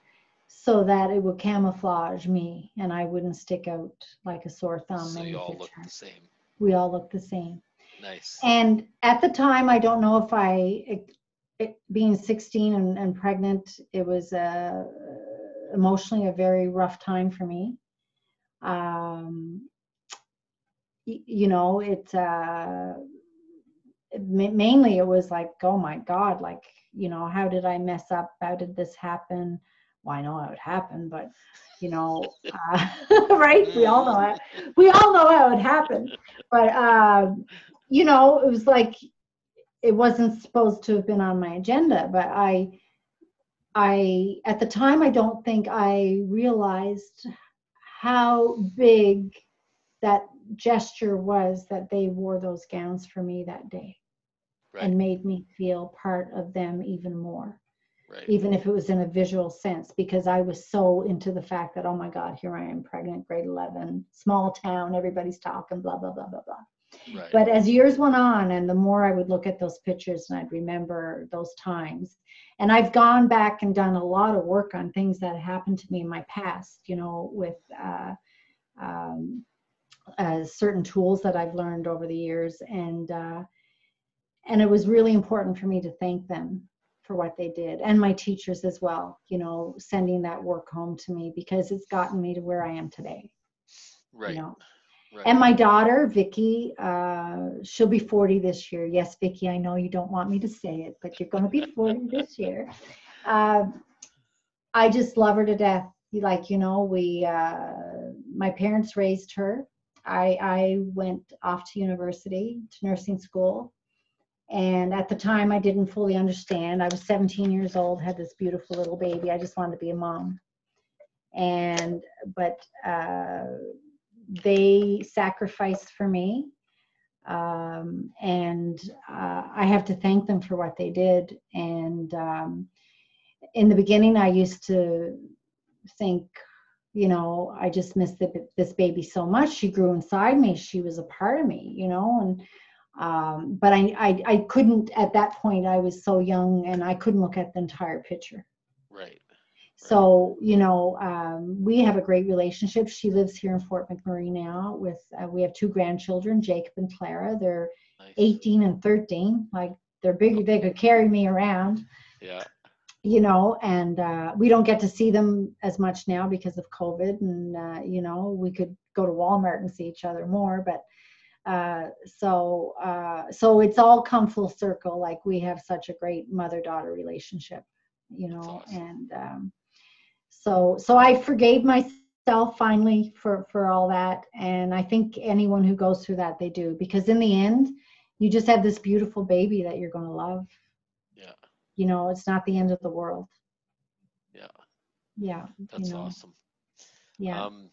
so that it would camouflage me and I wouldn't stick out like a sore thumb. So you all look the same. We all look the same. Nice. And at the time, I don't know if I, it, it, being 16 and, and pregnant, it was uh, emotionally a very rough time for me. Um, y- you know, it, uh, mainly it was like, oh my God, like, you know, how did I mess up? How did this happen? Well, I know how it happened, but, you know, uh, right? We all know how, we all know how it happened. But, um, you know, it was like it wasn't supposed to have been on my agenda, but I I at the time I don't think I realized how big that gesture was that they wore those gowns for me that day Right. and made me feel part of them even more right. even if it was in a visual sense because I was so into the fact that oh my god here I am pregnant grade 11 small town everybody's talking blah blah blah blah blah right. but as years went on and the more i would look at those pictures and i'd remember those times and i've gone back and done a lot of work on things that happened to me in my past you know with uh, um, uh, certain tools that i've learned over the years and uh, and it was really important for me to thank them for what they did and my teachers as well you know sending that work home to me because it's gotten me to where i am today right. you know right. and my daughter, Vicky, uh, she'll be 40 this year. Yes, Vicky, I know you don't want me to say it, but you're going to be 40 this year. Uh, I just love her to death. Like, you know, we, uh, my parents raised her. I, I went off to university, to nursing school. And at the time, I didn't fully understand. I was 17 years old, had this beautiful little baby. I just wanted to be a mom. And, but, uh, they sacrificed for me um, and uh, i have to thank them for what they did and um, in the beginning i used to think you know i just missed the, this baby so much she grew inside me she was a part of me you know and um, but I, I i couldn't at that point i was so young and i couldn't look at the entire picture right. so, you know, um, we have a great relationship. She lives here in Fort McMurray now with, uh, we have two grandchildren, Jacob and Clara. They're Nice. 18 and 13. Like they're big, they could carry me around, Yeah. you know, and uh, we don't get to see them as much now because of COVID. And, uh, you know, we could go to Walmart and see each other more. But uh, so, uh, so it's all come full circle. Like we have such a great mother daughter relationship, you know, awesome. and, um, so so i forgave myself finally for for all that and i think anyone who goes through that they do because in the end you just have this beautiful baby that you're going to love Yeah. you know it's not the end of the world Yeah. yeah That's you know awesome. yeah Um,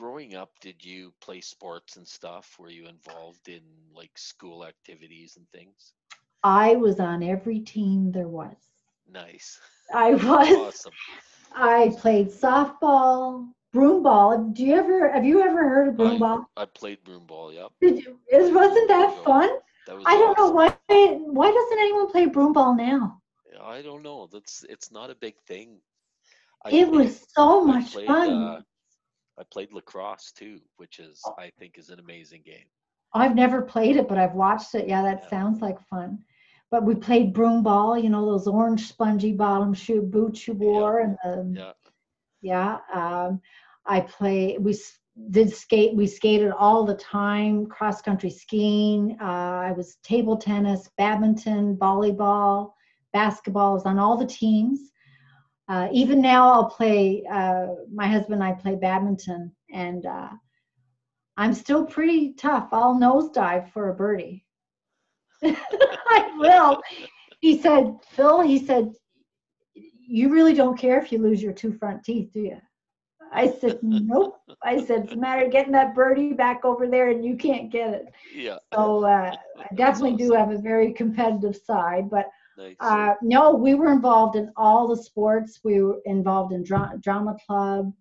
growing up, did you play sports and stuff? Were you involved in like school activities and things? i was on every team there was Nice. i was awesome. i played softball broomball do you ever have you ever heard of I- broomball I played broomball. Yep. Did you, is, wasn't that fun That was i don't know why why doesn't anyone play broomball now I don't know. That's it's not a big thing. I It played- was so much played, fun. uh, I played lacrosse too, which is Oh. I think is an amazing game. I've never played it, but I've watched it. Yeah, that Yeah. sounds like fun. But we played broom ball, you know, those orange spongy bottom shoe boots you wore, and the Yeah. yeah. Um, I play. We did skate. We skated all the time. Cross country skiing. Uh, I was table tennis, badminton, volleyball, basketball. I was on all the teams. Uh, even now, I'll play. Uh, my husband and I play badminton, and uh, I'm still pretty tough. I'll nosedive for a birdie. I will. He said, Phil, he said, you really don't care if you lose your two front teeth, do you? I said, nope. I said, it's a matter of getting that birdie back over there and you can't get it. Yeah. So uh, I definitely do have a very competitive side, but Nice. uh, no, we were involved in all the sports. We were involved in dra- drama club.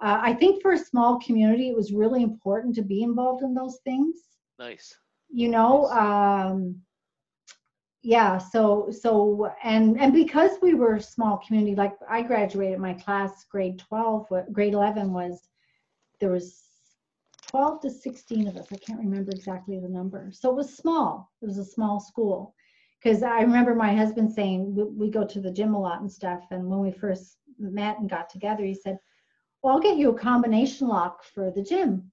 Uh, I think for a small community, it was really important to be involved in those things. nice. You know, Nice. um, yeah so so and and because we were a small community like i graduated my class grade 12 grade 11 was there was 12 to 16 of us i can't remember exactly the number so it was small it was a small school because i remember my husband saying we, we go to the gym a lot and stuff and when we first met and got together he said well i'll get you a combination lock for the gym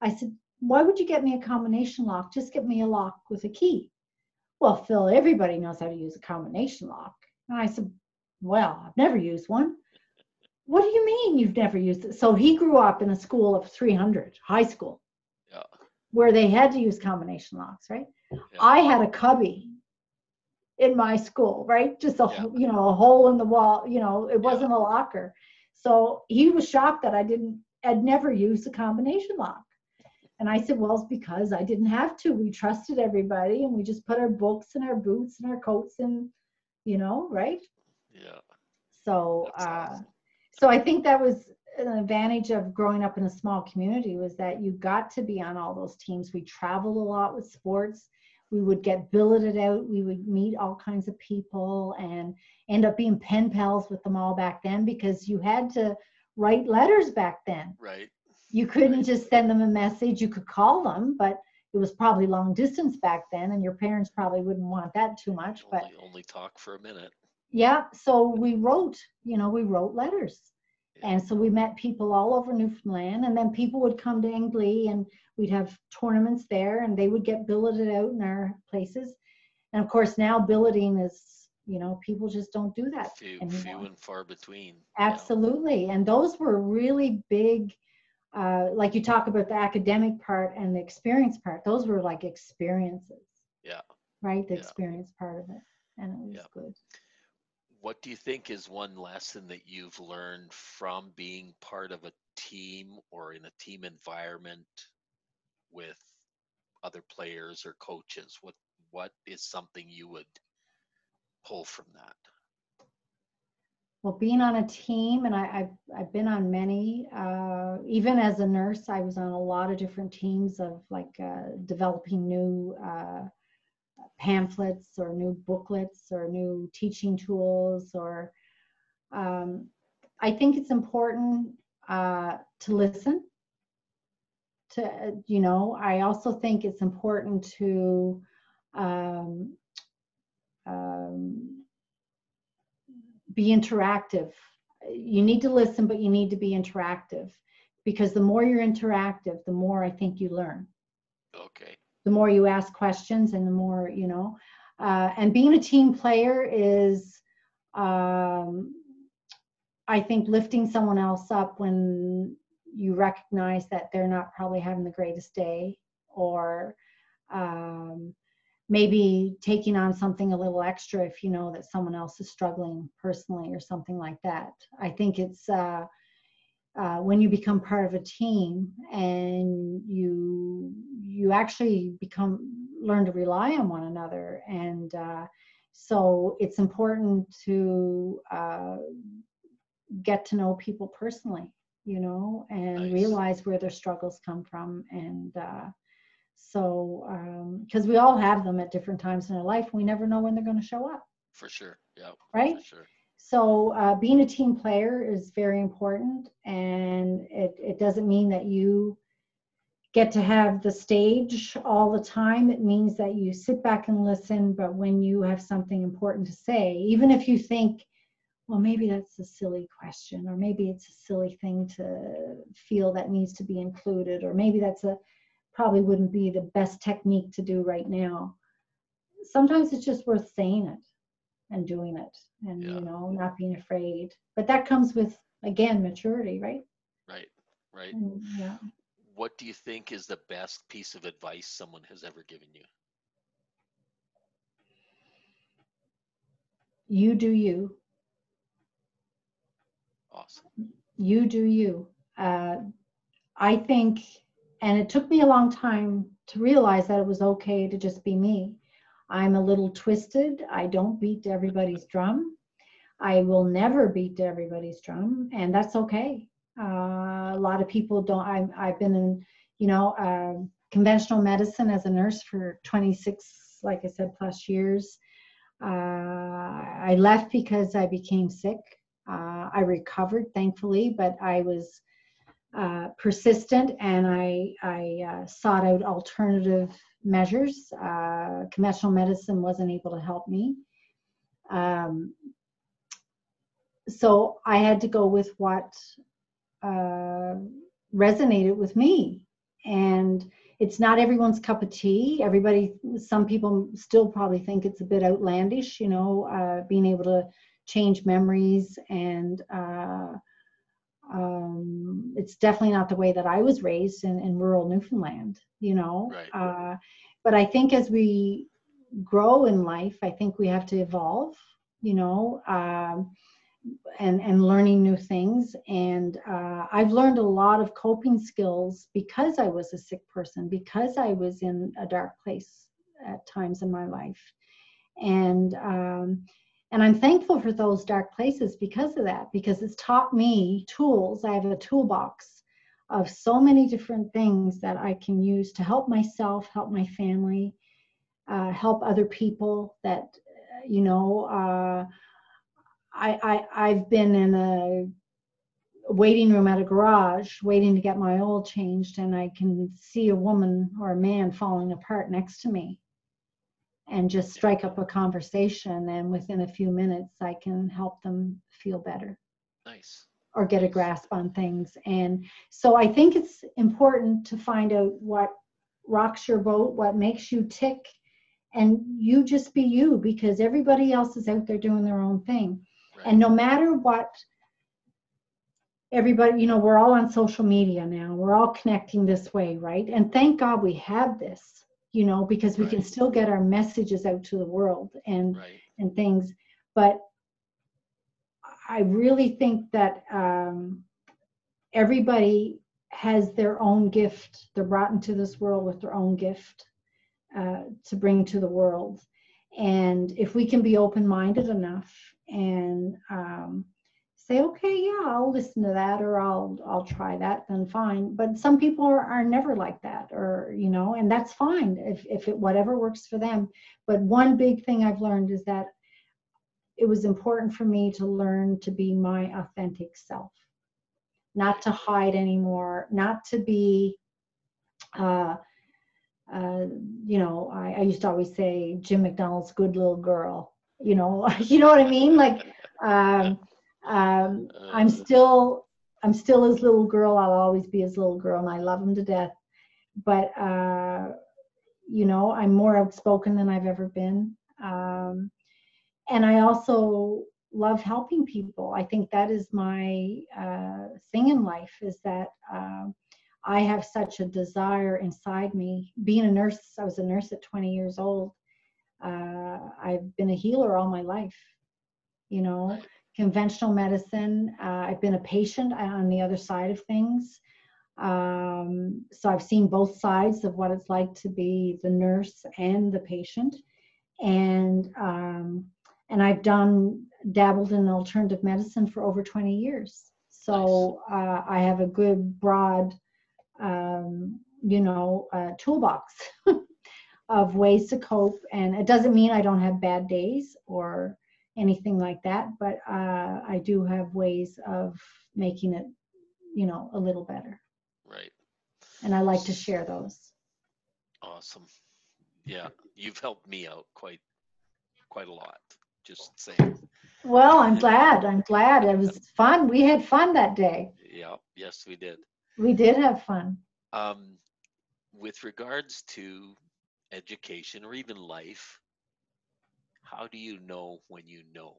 i said why would you get me a combination lock just get me a lock with a key well, Phil, everybody knows how to use a combination lock. And I said, Well, I've never used one. What do you mean you've never used it? So he grew up in a school of 300, high school, Yeah. where they had to use combination locks, right? Yeah. I had a cubby in my school, right? Just a Yeah. you know a hole in the wall. You know, it wasn't a locker. So he was shocked that I didn't. I'd never used a combination lock. And I said, well, it's because I didn't have to. We trusted everybody and we just put our books and our boots and our coats in, you know, right? Yeah. So, That's uh, awesome. so I think that was an advantage of growing up in a small community was that you got to be on all those teams. We traveled a lot with sports. We would get billeted out. We would meet all kinds of people and end up being pen pals with them all back then because you had to write letters back then Right. you couldn't Right. just send them a message you could call them but it was probably long distance back then and your parents probably wouldn't want that too much but Only, only talk for a minute. yeah so we wrote you know we wrote letters Yeah. and so we met people all over newfoundland and then people would come to Englee and we'd have tournaments there and they would get billeted out in our places and of course now billeting is you know people just don't do that Few, anymore. few and far between. Yeah. Absolutely. And those were really big, uh, like you talk about the academic part and the experience part, those were like experiences, Yeah. right? The Yeah. experience part of it. And it was Yeah. good. What do you think is one lesson that you've learned from being part of a team or in a team environment with other players or coaches? What what is something you would pull from that? Well, being on a team, and I, I've, I've been on many, uh, even as a nurse, I was on a lot of different teams of like uh, developing new uh, pamphlets or new booklets or new teaching tools. Or um, I think it's important uh, to listen. To uh, you know, I also think it's important to um, um, be interactive. You need to listen, but you need to be interactive because the more you're interactive, the more I think you learn. Okay. The more you ask questions, and the more you know. Uh, and being a team player is, um, I think, lifting someone else up when you recognize that they're not probably having the greatest day, or um, maybe taking on something a little extra if you know that someone else is struggling personally or something like that. I think it's uh, uh, when you become part of a team and you you actually become learn to rely on one another and uh, so it's important to uh, get to know people personally you know and Nice. realize where their struggles come from and uh, so, um because we all have them at different times in our life, we never know when they're going to show up. For sure. Yeah. Right? Sure. So, uh, being a team player is very important, and it, it doesn't mean that you get to have the stage all the time. It means that you sit back and listen, but when you have something important to say, even if you think, well, maybe that's a silly question, or maybe it's a silly thing to feel that needs to be included, or maybe that's a probably wouldn't be the best technique to do right now. Sometimes it's just worth saying it and doing it and Yeah. you know not being afraid but that comes with again maturity right Right. Right. And, yeah What do you think is the best piece of advice someone has ever given you? you do you Awesome. you do you. Uh, i think and it took me a long time to realize that it was okay to just be me. I'm a little twisted. I don't beat everybody's drum. I will never beat everybody's drum and that's okay. Uh, a lot of people don't I, i've been in you know uh, conventional medicine as a nurse for 26 like i said plus years. I left because I became sick. Uh, I recovered, thankfully, but I was uh, persistent and I, I uh, sought out alternative measures. Uh, conventional medicine wasn't able to help me. Um, so I had to go with what uh, resonated with me. And it's not everyone's cup of tea. Everybody, some people still probably think it's a bit outlandish, you know, uh, being able to change memories and uh, um, it's definitely not the way that I was raised in, in rural Newfoundland, you know. Right. Uh, but I think as we grow in life, I think we have to evolve, you know, um, and and learning new things. And uh, I've learned a lot of coping skills because I was a sick person, because I was in a dark place at times in my life, and um, and I'm thankful for those dark places because of that, because it's taught me tools. I have a toolbox of so many different things that I can use to help myself, help my family, uh, help other people that, you know, uh, I, I, I've been in a waiting room at a garage waiting to get my oil changed and I can see a woman or a man falling apart next to me and just strike up a conversation and within a few minutes i can help them feel better. Nice. or get a grasp on things. And so i think it's important to find out what rocks your boat what makes you tick and you just be you because everybody else is out there doing their own thing. Right. and no matter what everybody you know we're all on social media now. We're all connecting this way right? And thank god we have this you know because we can still get our messages out to the world and right. and things. But i really think that um, everybody has their own gift. They're brought into this world with their own gift uh, to bring to the world. And if we can be open-minded enough and um, say okay yeah i'll listen to that or i'll i'll try that then fine. But some people are, are never like that or you know and that's fine if, if it whatever works for them. But one big thing i've learned is that it was important for me to learn to be my authentic self not to hide anymore not to be uh, uh, you know I, I used to always say jim mcdonald's good little girl you know you know what i mean? Like um, um, I'm Uh, still I'm still his little girl. I'll always be his little girl, and I love him to death. But uh, you know, I'm more outspoken than I've ever been, um, and I also love helping people. I think that is my uh, thing in life. Is that um I have such a desire inside me. Being a nurse, I was a nurse at 20 years old. Uh, I've been a healer all my life. You know. Conventional medicine. Uh, I've been a patient on the other side of things. Um, so I've seen both sides of what it's like to be the nurse and the patient. And um, and I've done dabbled in alternative medicine for over 20 years. So uh, I have a good broad, um, you know, uh, toolbox of ways to cope. And it doesn't mean I don't have bad days or anything like that, but uh, I do have ways of making it, you know, a little better. Right. And I like to share those. Awesome. Yeah, you've helped me out quite quite a lot. Just saying. Well, I'm glad. I'm glad. It was fun. We had fun that day. Yeah. Yes, we did. We did have fun. Um, with regards to education or even life, how do you know when you know?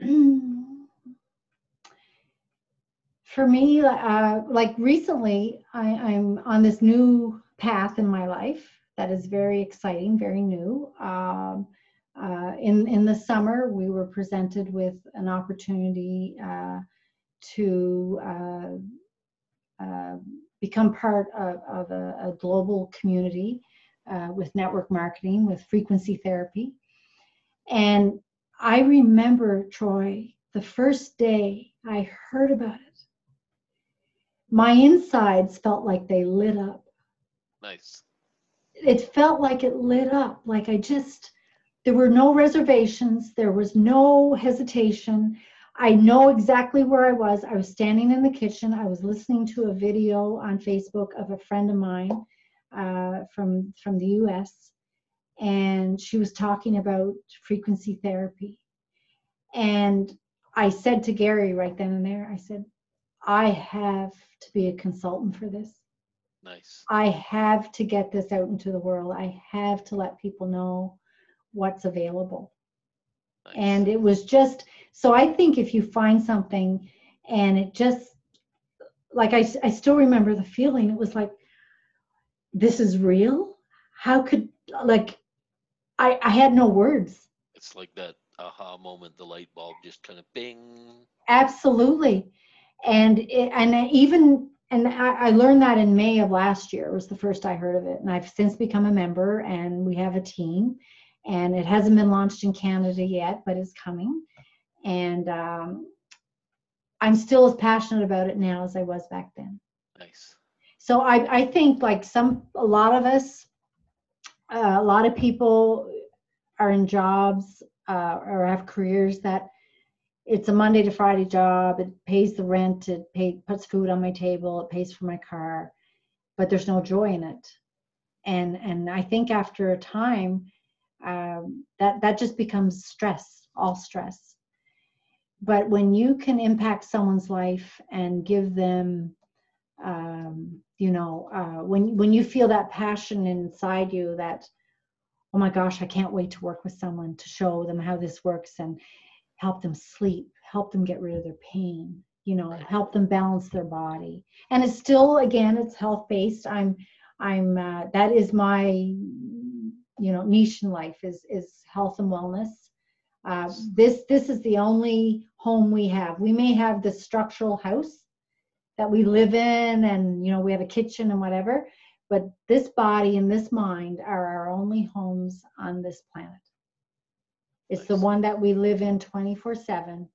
For me, uh, like recently, I, I'm on this new path in my life that is very exciting, very new. Um, uh, in in the summer, we were presented with an opportunity uh, to uh, uh, become part of, of a, a global community uh, with network marketing, with frequency therapy, and I remember Troy the first day I heard about it. My insides felt like they lit up Nice. it felt like it lit up. Like I just, there were no reservations, there was no hesitation. I know exactly where I was. I was standing in the kitchen. I was listening to a video on Facebook of a friend of mine uh, from from the U.S. and she was talking about frequency therapy. And I said to Gary right then and there, I said, I have to be a consultant for this. Nice. I have to get this out into the world. I have to let people know what's available. nice. And it was just so I think if you find something and it just like I, I still remember the feeling, it was like, this is real. How could like I I had no words. it's like that aha moment, the light bulb just kind of bing. Absolutely. And it, and even and I, I learned that in May of last year was the first I heard of it. And I've since become a member and we have a team and it hasn't been launched in Canada yet, but it's coming. And um, I'm still as passionate about it now as I was back then. Nice. So I, I think like some, a lot of us, uh, a lot of people are in jobs uh, or have careers that it's a Monday to Friday job. It pays the rent. It pay, puts food on my table. It pays for my car, but there's no joy in it. And and I think after a time, um, that that just becomes stress, all stress. But when you can impact someone's life and give them, um, you know, uh, when when you feel that passion inside you, that oh my gosh, I can't wait to work with someone to show them how this works and help them sleep, help them get rid of their pain, you know, help them balance their body. And it's still, again, it's health based. I'm, I'm, uh, that is my, you know, niche in life is is health and wellness. Uh, this this is the only home we have. We may have the structural house that we live in, and you know, we have a kitchen and whatever. But this body and this mind are our only homes on this planet. It's the one that we live in 24 7.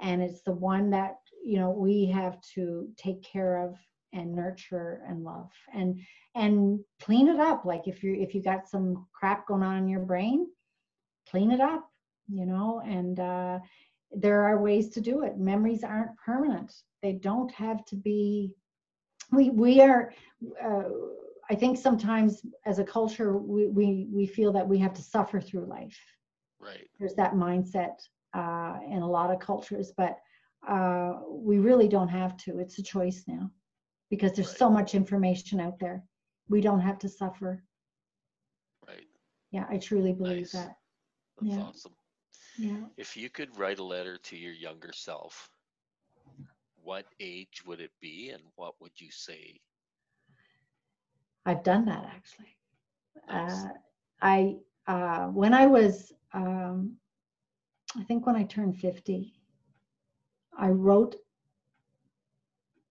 And it's the one that, you know, we have to take care of and nurture and love and and clean it up. Like if you if you got some crap going on in your brain, clean it up, you know, and uh there are ways to do it. Memories aren't permanent. They don't have to be we we are uh, I think sometimes as a culture we, we we feel that we have to suffer through life Right. there's that mindset uh, in a lot of cultures, but uh, we really don't have to. It's a choice now because there's Right. so much information out there. We don't have to suffer. Right. Yeah, I truly believe Nice. that. That's Yeah. awesome. Yeah. If you could write a letter to your younger self, what age would it be and what would you say? I've done that actually. Nice. Uh, I uh, when I was um, I think when I turned 50, I wrote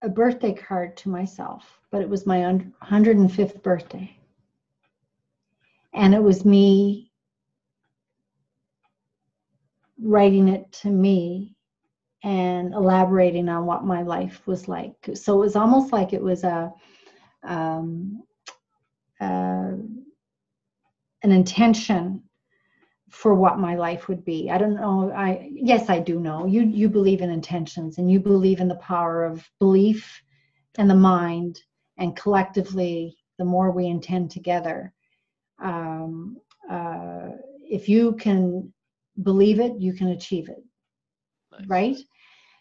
a birthday card to myself, but it was my 105th birthday. And it was me writing it to me and elaborating on what my life was like. So it was almost like it was a um, uh, an intention for what my life would be. I don't know. I yes, I do know. You you believe in intentions and you believe in the power of belief and the mind, and collectively, the more we intend together, um, uh, if you can believe it, you can achieve it Nice. right?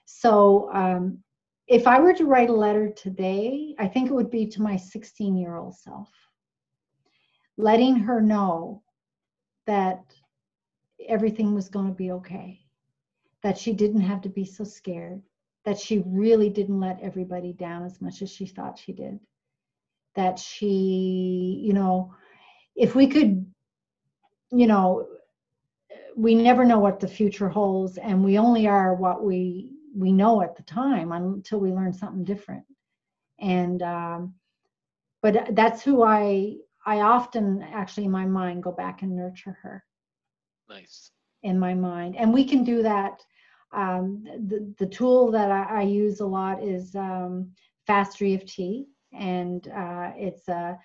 So um, if I were to write a letter today, I think it would be to my 16 year old self, letting her know that everything was going to be okay, that she didn't have to be so scared, that she really didn't let everybody down as much as she thought she did, that she, you know, if we could, you know, we never know what the future holds and we only are what we we know at the time until we learn something different. And um, but that's who i i often actually in my mind go back and nurture her. Nice. in my mind. And we can do that um, the, the tool that I, I use a lot is um, fast EFT and uh, it's a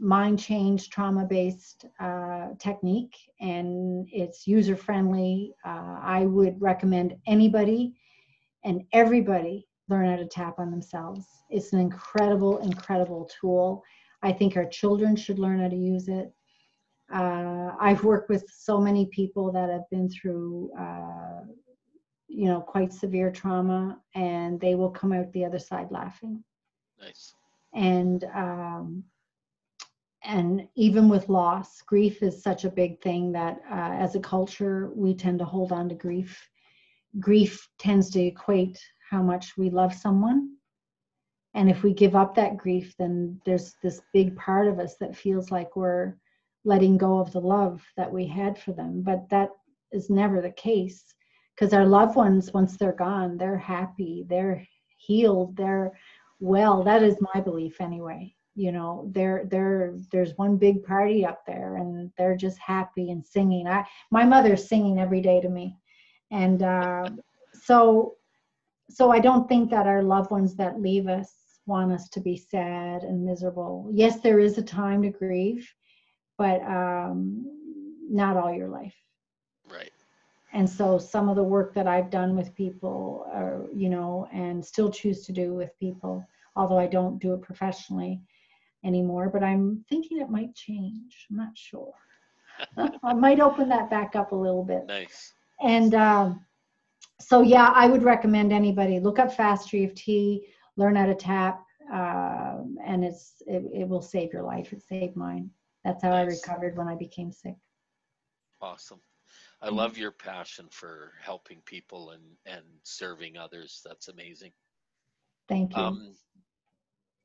mind change trauma based uh, technique. And it's user friendly. Uh, I would recommend anybody and everybody learn how to tap on themselves. It's an incredible, incredible tool. I think our children should learn how to use it. Uh, I've worked with so many people that have been through, uh, you know, quite severe trauma, and they will come out the other side laughing. Nice. And um, and even with loss, grief is such a big thing that uh, as a culture we tend to hold on to grief. Grief tends to equate how much we love someone. And if we give up that grief, then there's this big part of us that feels like we're letting go of the love that we had for them. But that is never the case because our loved ones, once they're gone, they're happy, they're healed, they're well. That is my belief anyway. You know, there there there's one big party up there and they're just happy and singing. I my mother's singing every day to me. And uh, so so I don't think that our loved ones that leave us want us to be sad and miserable. Yes, there is a time to grieve, but um, not all your life. Right. And so some of the work that I've done with people, are, you know, and still choose to do with people, although I don't do it professionally anymore, but I'm thinking it might change. I'm not sure. I might open that back up a little bit. Nice. And um, so yeah, I would recommend anybody look up Fast EFT, learn how to tap, uh, and it's it, it, will save your life. It saved mine. That's how. I recovered when I became sick. Awesome. I love your passion for helping people and and serving others. That's amazing. Thank you. Um,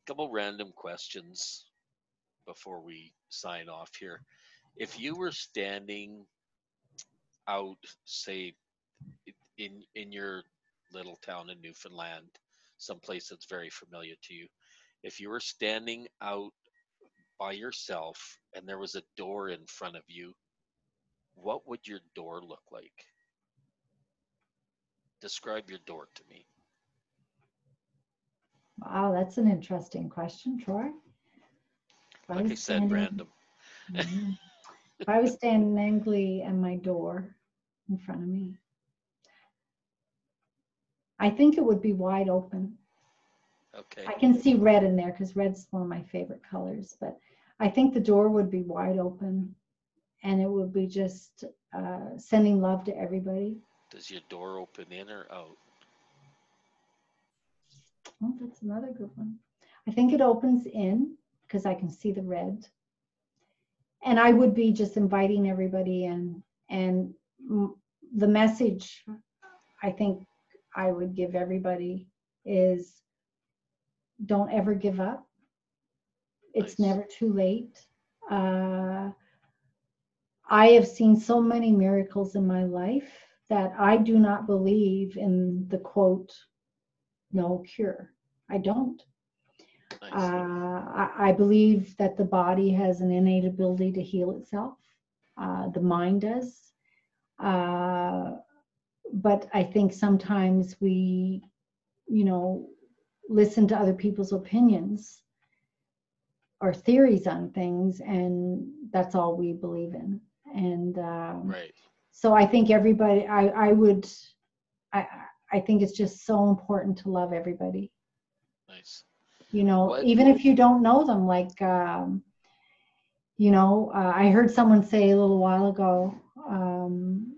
couple random questions before we sign off here. If you were standing out, say, in in your little town in Newfoundland, someplace that's very familiar to you, if you were standing out by yourself and there was a door in front of you, what would your door look like? Describe your door to me. Wow, that's an interesting question, Troy. Like I, said, standing, random. If I was standing angry at my door in front of me, I think it would be wide open. Okay. I can see red in there because red's one of my favorite colors, but I think the door would be wide open and it would be just uh, sending love to everybody. Does your door open in or out? Oh, that's another good one. I think it opens in because I can see the red. And I would be just inviting everybody in. And the message I think I would give everybody is don't ever give up. It's nice. never too late. Uh, I have seen so many miracles in my life that I do not believe in the quote, no cure. I don't. Nice. Uh, I, I, believe that the body has an innate ability to heal itself. Uh, the mind does. Uh, but I think sometimes we, you know, listen to other people's opinions or theories on things, and that's all we believe in. And um, right. so I think everybody, I, I would, I, I think it's just so important to love everybody. Nice. You know, what? even if you don't know them, like, um, you know, uh, I heard someone say a little while ago, um,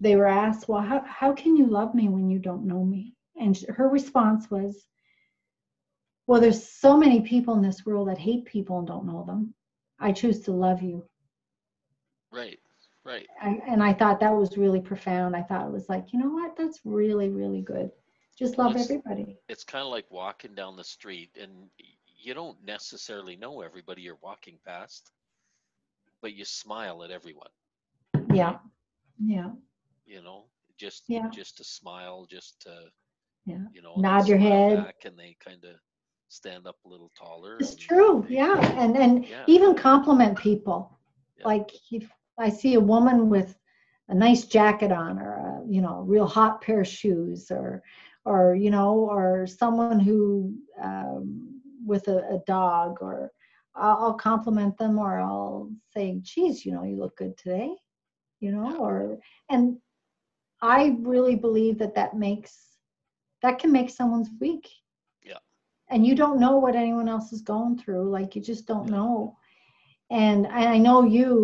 they were asked, Well, how, how can you love me when you don't know me? And her response was, Well, there's so many people in this world that hate people and don't know them. I choose to love you. Right, right. And, and I thought that was really profound. I thought it was like, you know what? That's really, really good. Just love it's, everybody. It's kind of like walking down the street and you don't necessarily know everybody you're walking past, but you smile at everyone. Yeah. Yeah you know, just yeah. just to smile, just to yeah. you know, nod your head, and they kind of stand up a little taller. It's true, they, yeah, and and yeah. even compliment people. Yeah. Like if I see a woman with a nice jacket on, or a you know real hot pair of shoes, or or you know, or someone who um, with a, a dog, or I'll compliment them or I'll say, geez, you know, you look good today, you know, or, and I really believe that that makes, that can make someone's week. Yeah. And you don't know what anyone else is going through. Like you just don't Yeah. know. And I I know you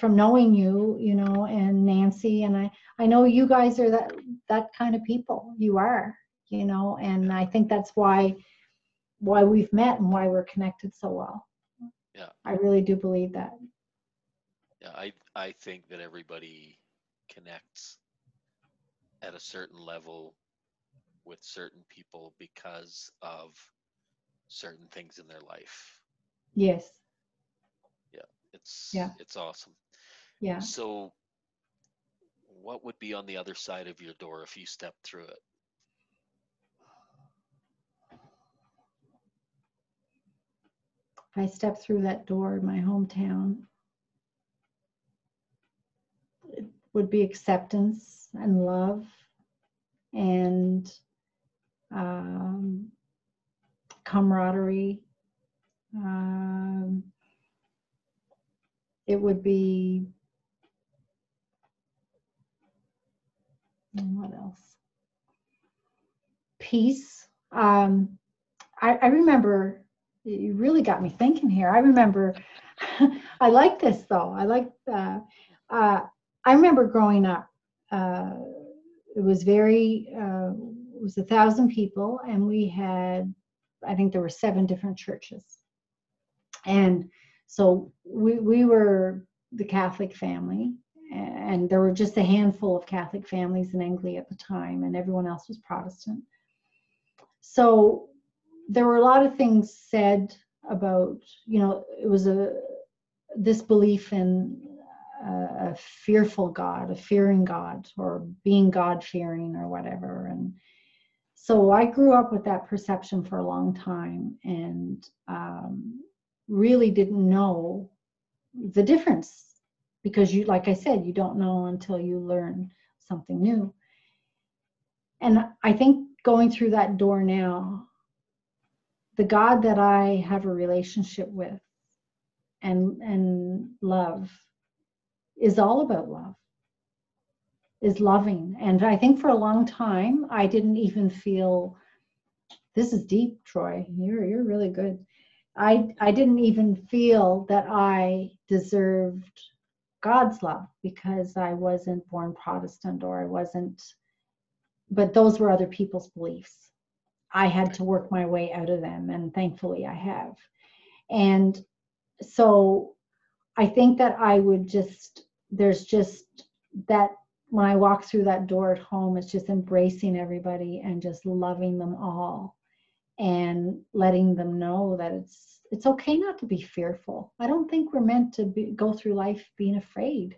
from knowing you, you know, and Nancy, and I, I know you guys are that, that kind of people. You are, you know, and I think that's why, why we've met and why we're connected so well. Yeah. I really do believe that. Yeah, I I think that everybody connects at a certain level with certain people because of certain things in their life. Yes. Yeah, It's Yeah. it's awesome. Yeah. So what would be on the other side of your door if you stepped through it? If I stepped through that door in my hometown, it would be acceptance and love and um, camaraderie. Um, it would be what else? Peace. Um, I, I remember you really got me thinking here. I remember, I like this though. I like, uh, uh, I remember growing up, uh, it was very, uh, it was a thousand people and we had, I think there were seven different churches. And so we, we were the Catholic family and there were just a handful of Catholic families in Englee at the time and everyone else was Protestant. So there were a lot of things said about you know it was a this belief in a, fearful god a fearing god or being god fearing or whatever. And so i grew up with that perception for a long time and um, really didn't know the difference because you like i said you don't know until you learn something new. And i think going through that door now the God that I have a relationship with and and love is all about love. Is loving. And I think for a long time I didn't even feel this is deep, Troy. You're you're really good. I I didn't even feel that I deserved God's love because I wasn't born Protestant or I wasn't but those were other people's beliefs. I had to work my way out of them, and thankfully I have. And so I think that I would just, there's just that when I walk through that door at home, it's just embracing everybody and just loving them all and letting them know that it's it's okay not to be fearful. I don't think we're meant to be, go through life being afraid.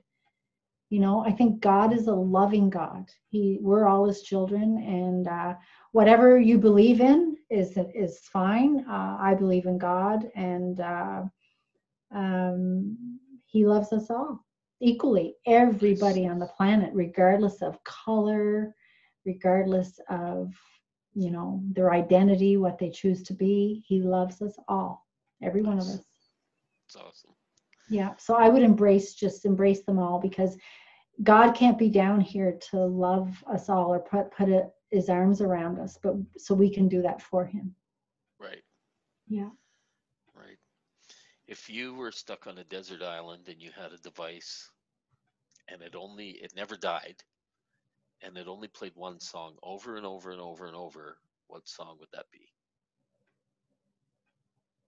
You know, I think God is a loving God. He, we're all His children, and uh, whatever you believe in is is fine. Uh, I believe in God, and uh, um, He loves us all equally. Everybody on the planet, regardless of color, regardless of you know their identity, what they choose to be, He loves us all, every one of us. It's awesome. Yeah. So I would embrace just embrace them all because God can't be down here to love us all or put put it, his arms around us, but so we can do that for him. Right. Yeah. Right. If you were stuck on a desert island and you had a device and it only it never died and it only played one song over and over and over and over, what song would that be?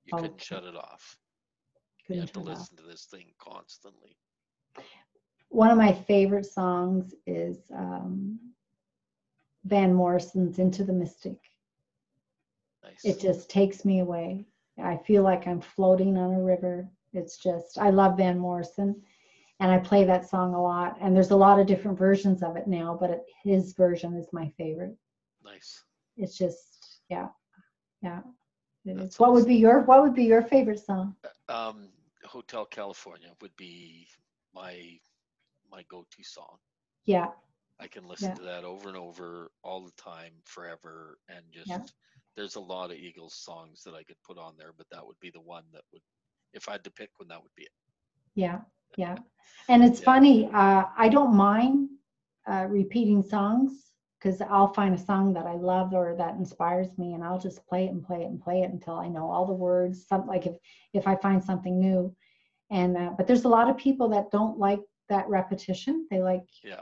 You couldn't Okay. shut it off. you Couldn't have to it off. listen to this thing constantly. One of my favorite songs is um, Van Morrison's "Into the Mystic." Nice. It just takes me away. I feel like I'm floating on a river. It's just I love Van Morrison, and I play that song a lot. And there's a lot of different versions of it now, but it, his version is my favorite. nice. it's just yeah yeah That's what would be your what would be your favorite song Um, Hotel California would be my my go-to song. yeah I can listen Yeah. to that over and over all the time, forever, and just Yeah. there's a lot of Eagles songs that I could put on there, but that would be the one that would, if I had to pick one, that would be it. Yeah, yeah. And it's Yeah. funny, uh, I don't mind uh, repeating songs because I'll find a song that I love or that inspires me and I'll just play it and play it and play it until I know all the words. Some like if if I find something new. And uh, but there's a lot of people that don't like that repetition. They like Yeah.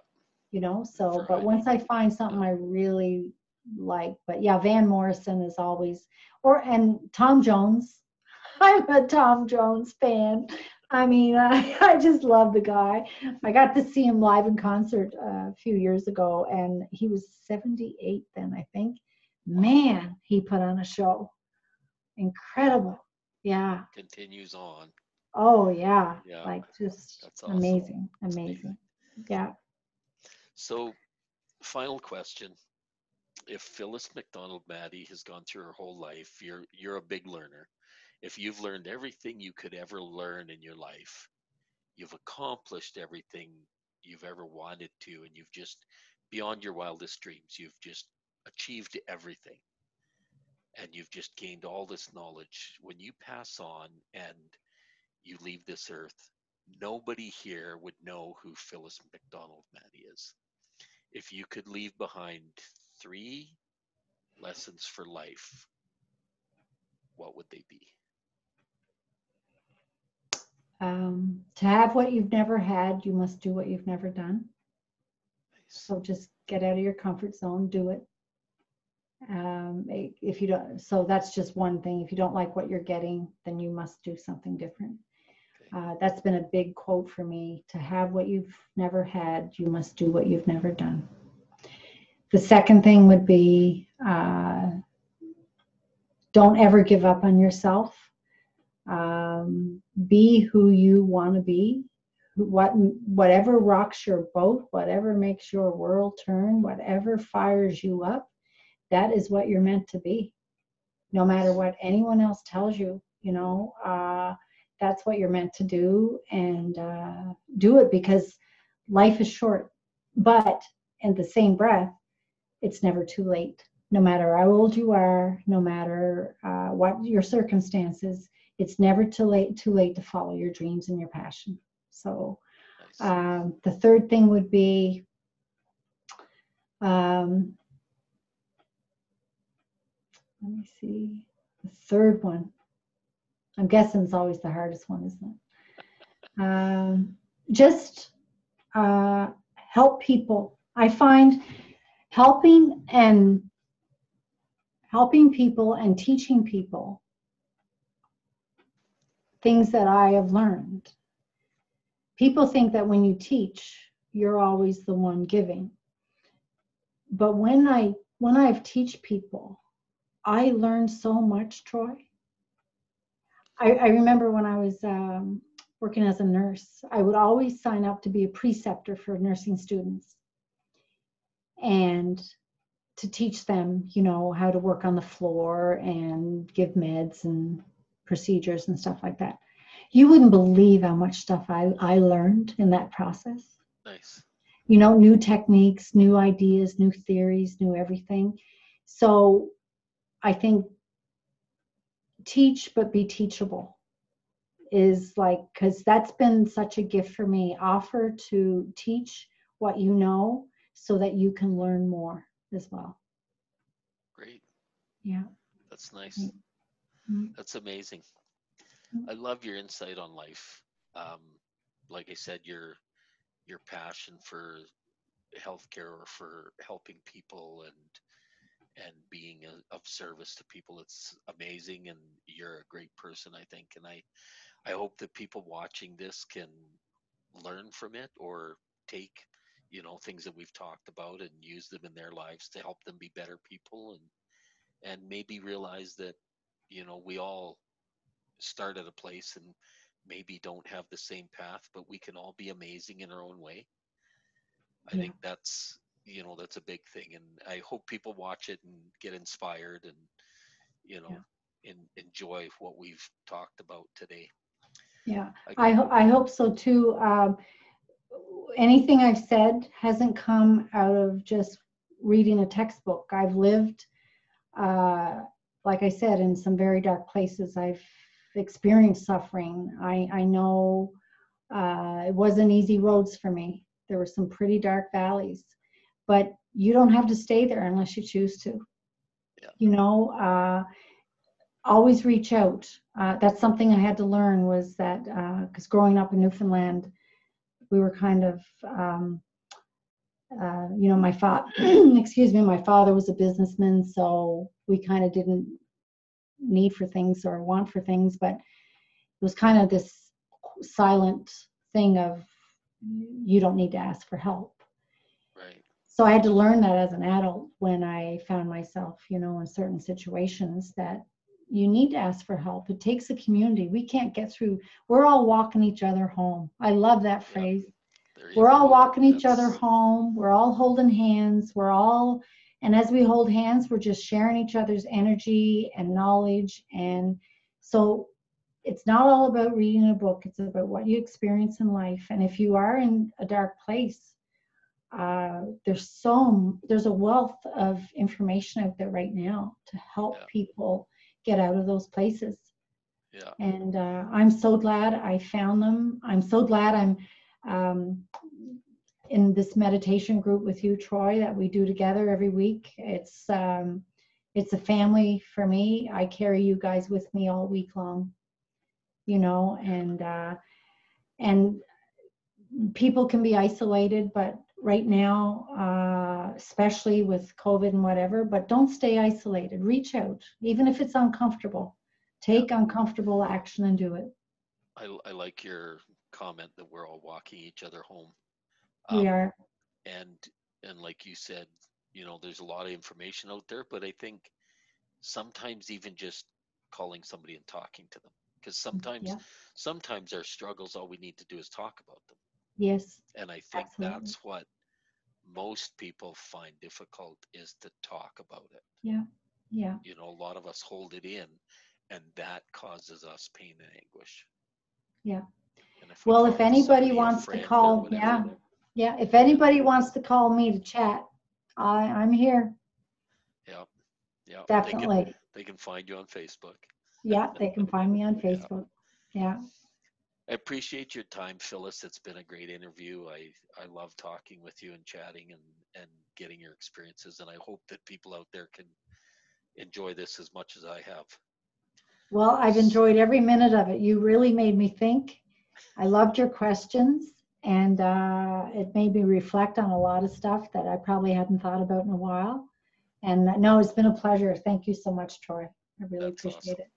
you know, so but once I find something I really like, but yeah, Van Morrison is always or and Tom Jones. I'm a Tom Jones fan. I mean, I, I just love the guy. I got to see him live in concert uh, a few years ago, and he was 78 then, I think. Man, he put on a show. Incredible. Yeah. Continues on. Oh, yeah. Yeah. Like just awesome. amazing. That's Amazing. Yeah. So, final question. If Phyllis McDonald Maddie has gone through her whole life, you're you're a big learner. If you've learned everything you could ever learn in your life, you've accomplished everything you've ever wanted to, and you've just beyond your wildest dreams, you've just achieved everything. And you've just gained all this knowledge. When you pass on and you leave this earth, nobody here would know who Phyllis McDonald Maddie is. If you could leave behind three lessons for life, what would they be? Um, to have what you've never had, you must do what you've never done. So just get out of your comfort zone, do it. Um, if you don't, so that's just one thing. If you don't like what you're getting, then you must do something different. Uh, that's been a big quote for me. To have what you've never had, you must do what you've never done. The second thing would be uh, don't ever give up on yourself. Um, be who you want to be what whatever rocks your boat whatever makes your world turn whatever fires you up that is what you're meant to be. No matter what anyone else tells you you know uh, that's what you're meant to do and uh, do it because life is short. But in the same breath it's never too late. No matter how old you are no matter uh, what your circumstances it's never too late too late to follow your dreams and your passion. So Nice. um, the third thing would be um, let me see the third one. I'm guessing it's always the hardest one isn't it? Um, just uh, help people. I find helping and helping people and teaching people things that i have learned. People think that when you teach you're always the one giving. But when i when i've teach people i learn so much troy. I, I remember when i was um, working as a nurse i would always sign up to be a preceptor for nursing students and to teach them you know how to work on the floor and give meds and procedures and stuff like that you wouldn't believe how much stuff I, I learned in that process. nice. You know, new techniques, new ideas, new theories, new everything. So I think teach but be teachable is like, because that's been such a gift for me. Offer to teach what you know so that you can learn more as well. Great. Yeah. That's nice. Mm. Mhm. That's amazing. Mm. I love your insight on life. Um, like I said, your your passion for healthcare or for helping people and and being a, of service to people. It's amazing, and you're a great person, I think. And I I hope that people watching this can learn from it or take you know things that we've talked about and use them in their lives to help them be better people and and maybe realize that you know we all start at a place and maybe don't have the same path but we can all be amazing in our own way i Yeah. think that's you know that's a big thing and i hope people watch it and get inspired and you know and enjoy what we've talked about today Yeah. I- I, ho- I hope so too. Um, anything I've said hasn't come out of just reading a textbook. I've lived uh, like I said, in some very dark places. I've experienced suffering. I, I know uh, it wasn't easy roads for me. There were some pretty dark valleys, but you don't have to stay there unless you choose to. Yeah. You know, uh, always reach out. Uh, that's something I had to learn was that because growing up in Newfoundland, we were kind of, um, uh, you know, my father, excuse me, my father was a businessman, so we kind of didn't need for things or want for things, but it was kind of this silent thing of you don't need to ask for help. Right. So I had to learn that as an adult when I found myself, you know, in certain situations that you need to ask for help. It takes a community. We can't get through. We're all walking each other home. I love that phrase. You We're all walking each other home. We're all holding hands. We're all, and as we hold hands, we're just sharing each other's energy and knowledge. And so it's not all about reading a book, it's about what you experience in life. And if you are in a dark place, uh, there's so there's a wealth of information out there right now to help Yeah. people get out of those places Yeah. and uh, I'm so glad I found them. I'm so glad I'm um, in this meditation group with you, Troy, that we do together every week. It's um, it's a family for me. I carry you guys with me all week long, you know, and uh, and people can be isolated, but right now, uh, especially with COVID and whatever, but don't stay isolated. Reach out, even if it's uncomfortable. Take uncomfortable action and do it. I, I like your comment that we're all walking each other home. We Um, are, and and like you said you know there's a lot of information out there but i think sometimes even just calling somebody and talking to them because sometimes yeah, sometimes our struggles all we need to do is talk about them yes, and i think Absolutely. that's what most people find difficult is to talk about it yeah, Yeah. you know a lot of us hold it in and that causes us pain and anguish Yeah. and if we Well, if anybody wants to call- yeah. Yeah. If anybody wants to call me to chat, I, I'm here, yeah yeah they can, definitely. they can find you on facebook Yeah, they can find me on Yeah. Facebook. Yeah, I appreciate your time, Phyllis. It's been a great interview. I, I love talking with you and chatting and, and getting your experiences. And I hope that people out there can enjoy this as much as I have. well, I've enjoyed every minute of it. You really made me think. I loved your questions and uh, it made me reflect on a lot of stuff that I probably hadn't thought about in a while. And uh, no, it's been a pleasure. Thank you so much, Troy. I really That's appreciate awesome. it.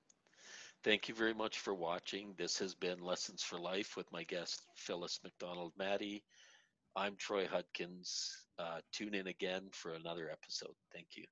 Thank you very much for watching. This has been Lessons for Life with my guest, Phyllis McDonald Maddie. I'm Troy Hudkins. Uh, tune in again for another episode. Thank you.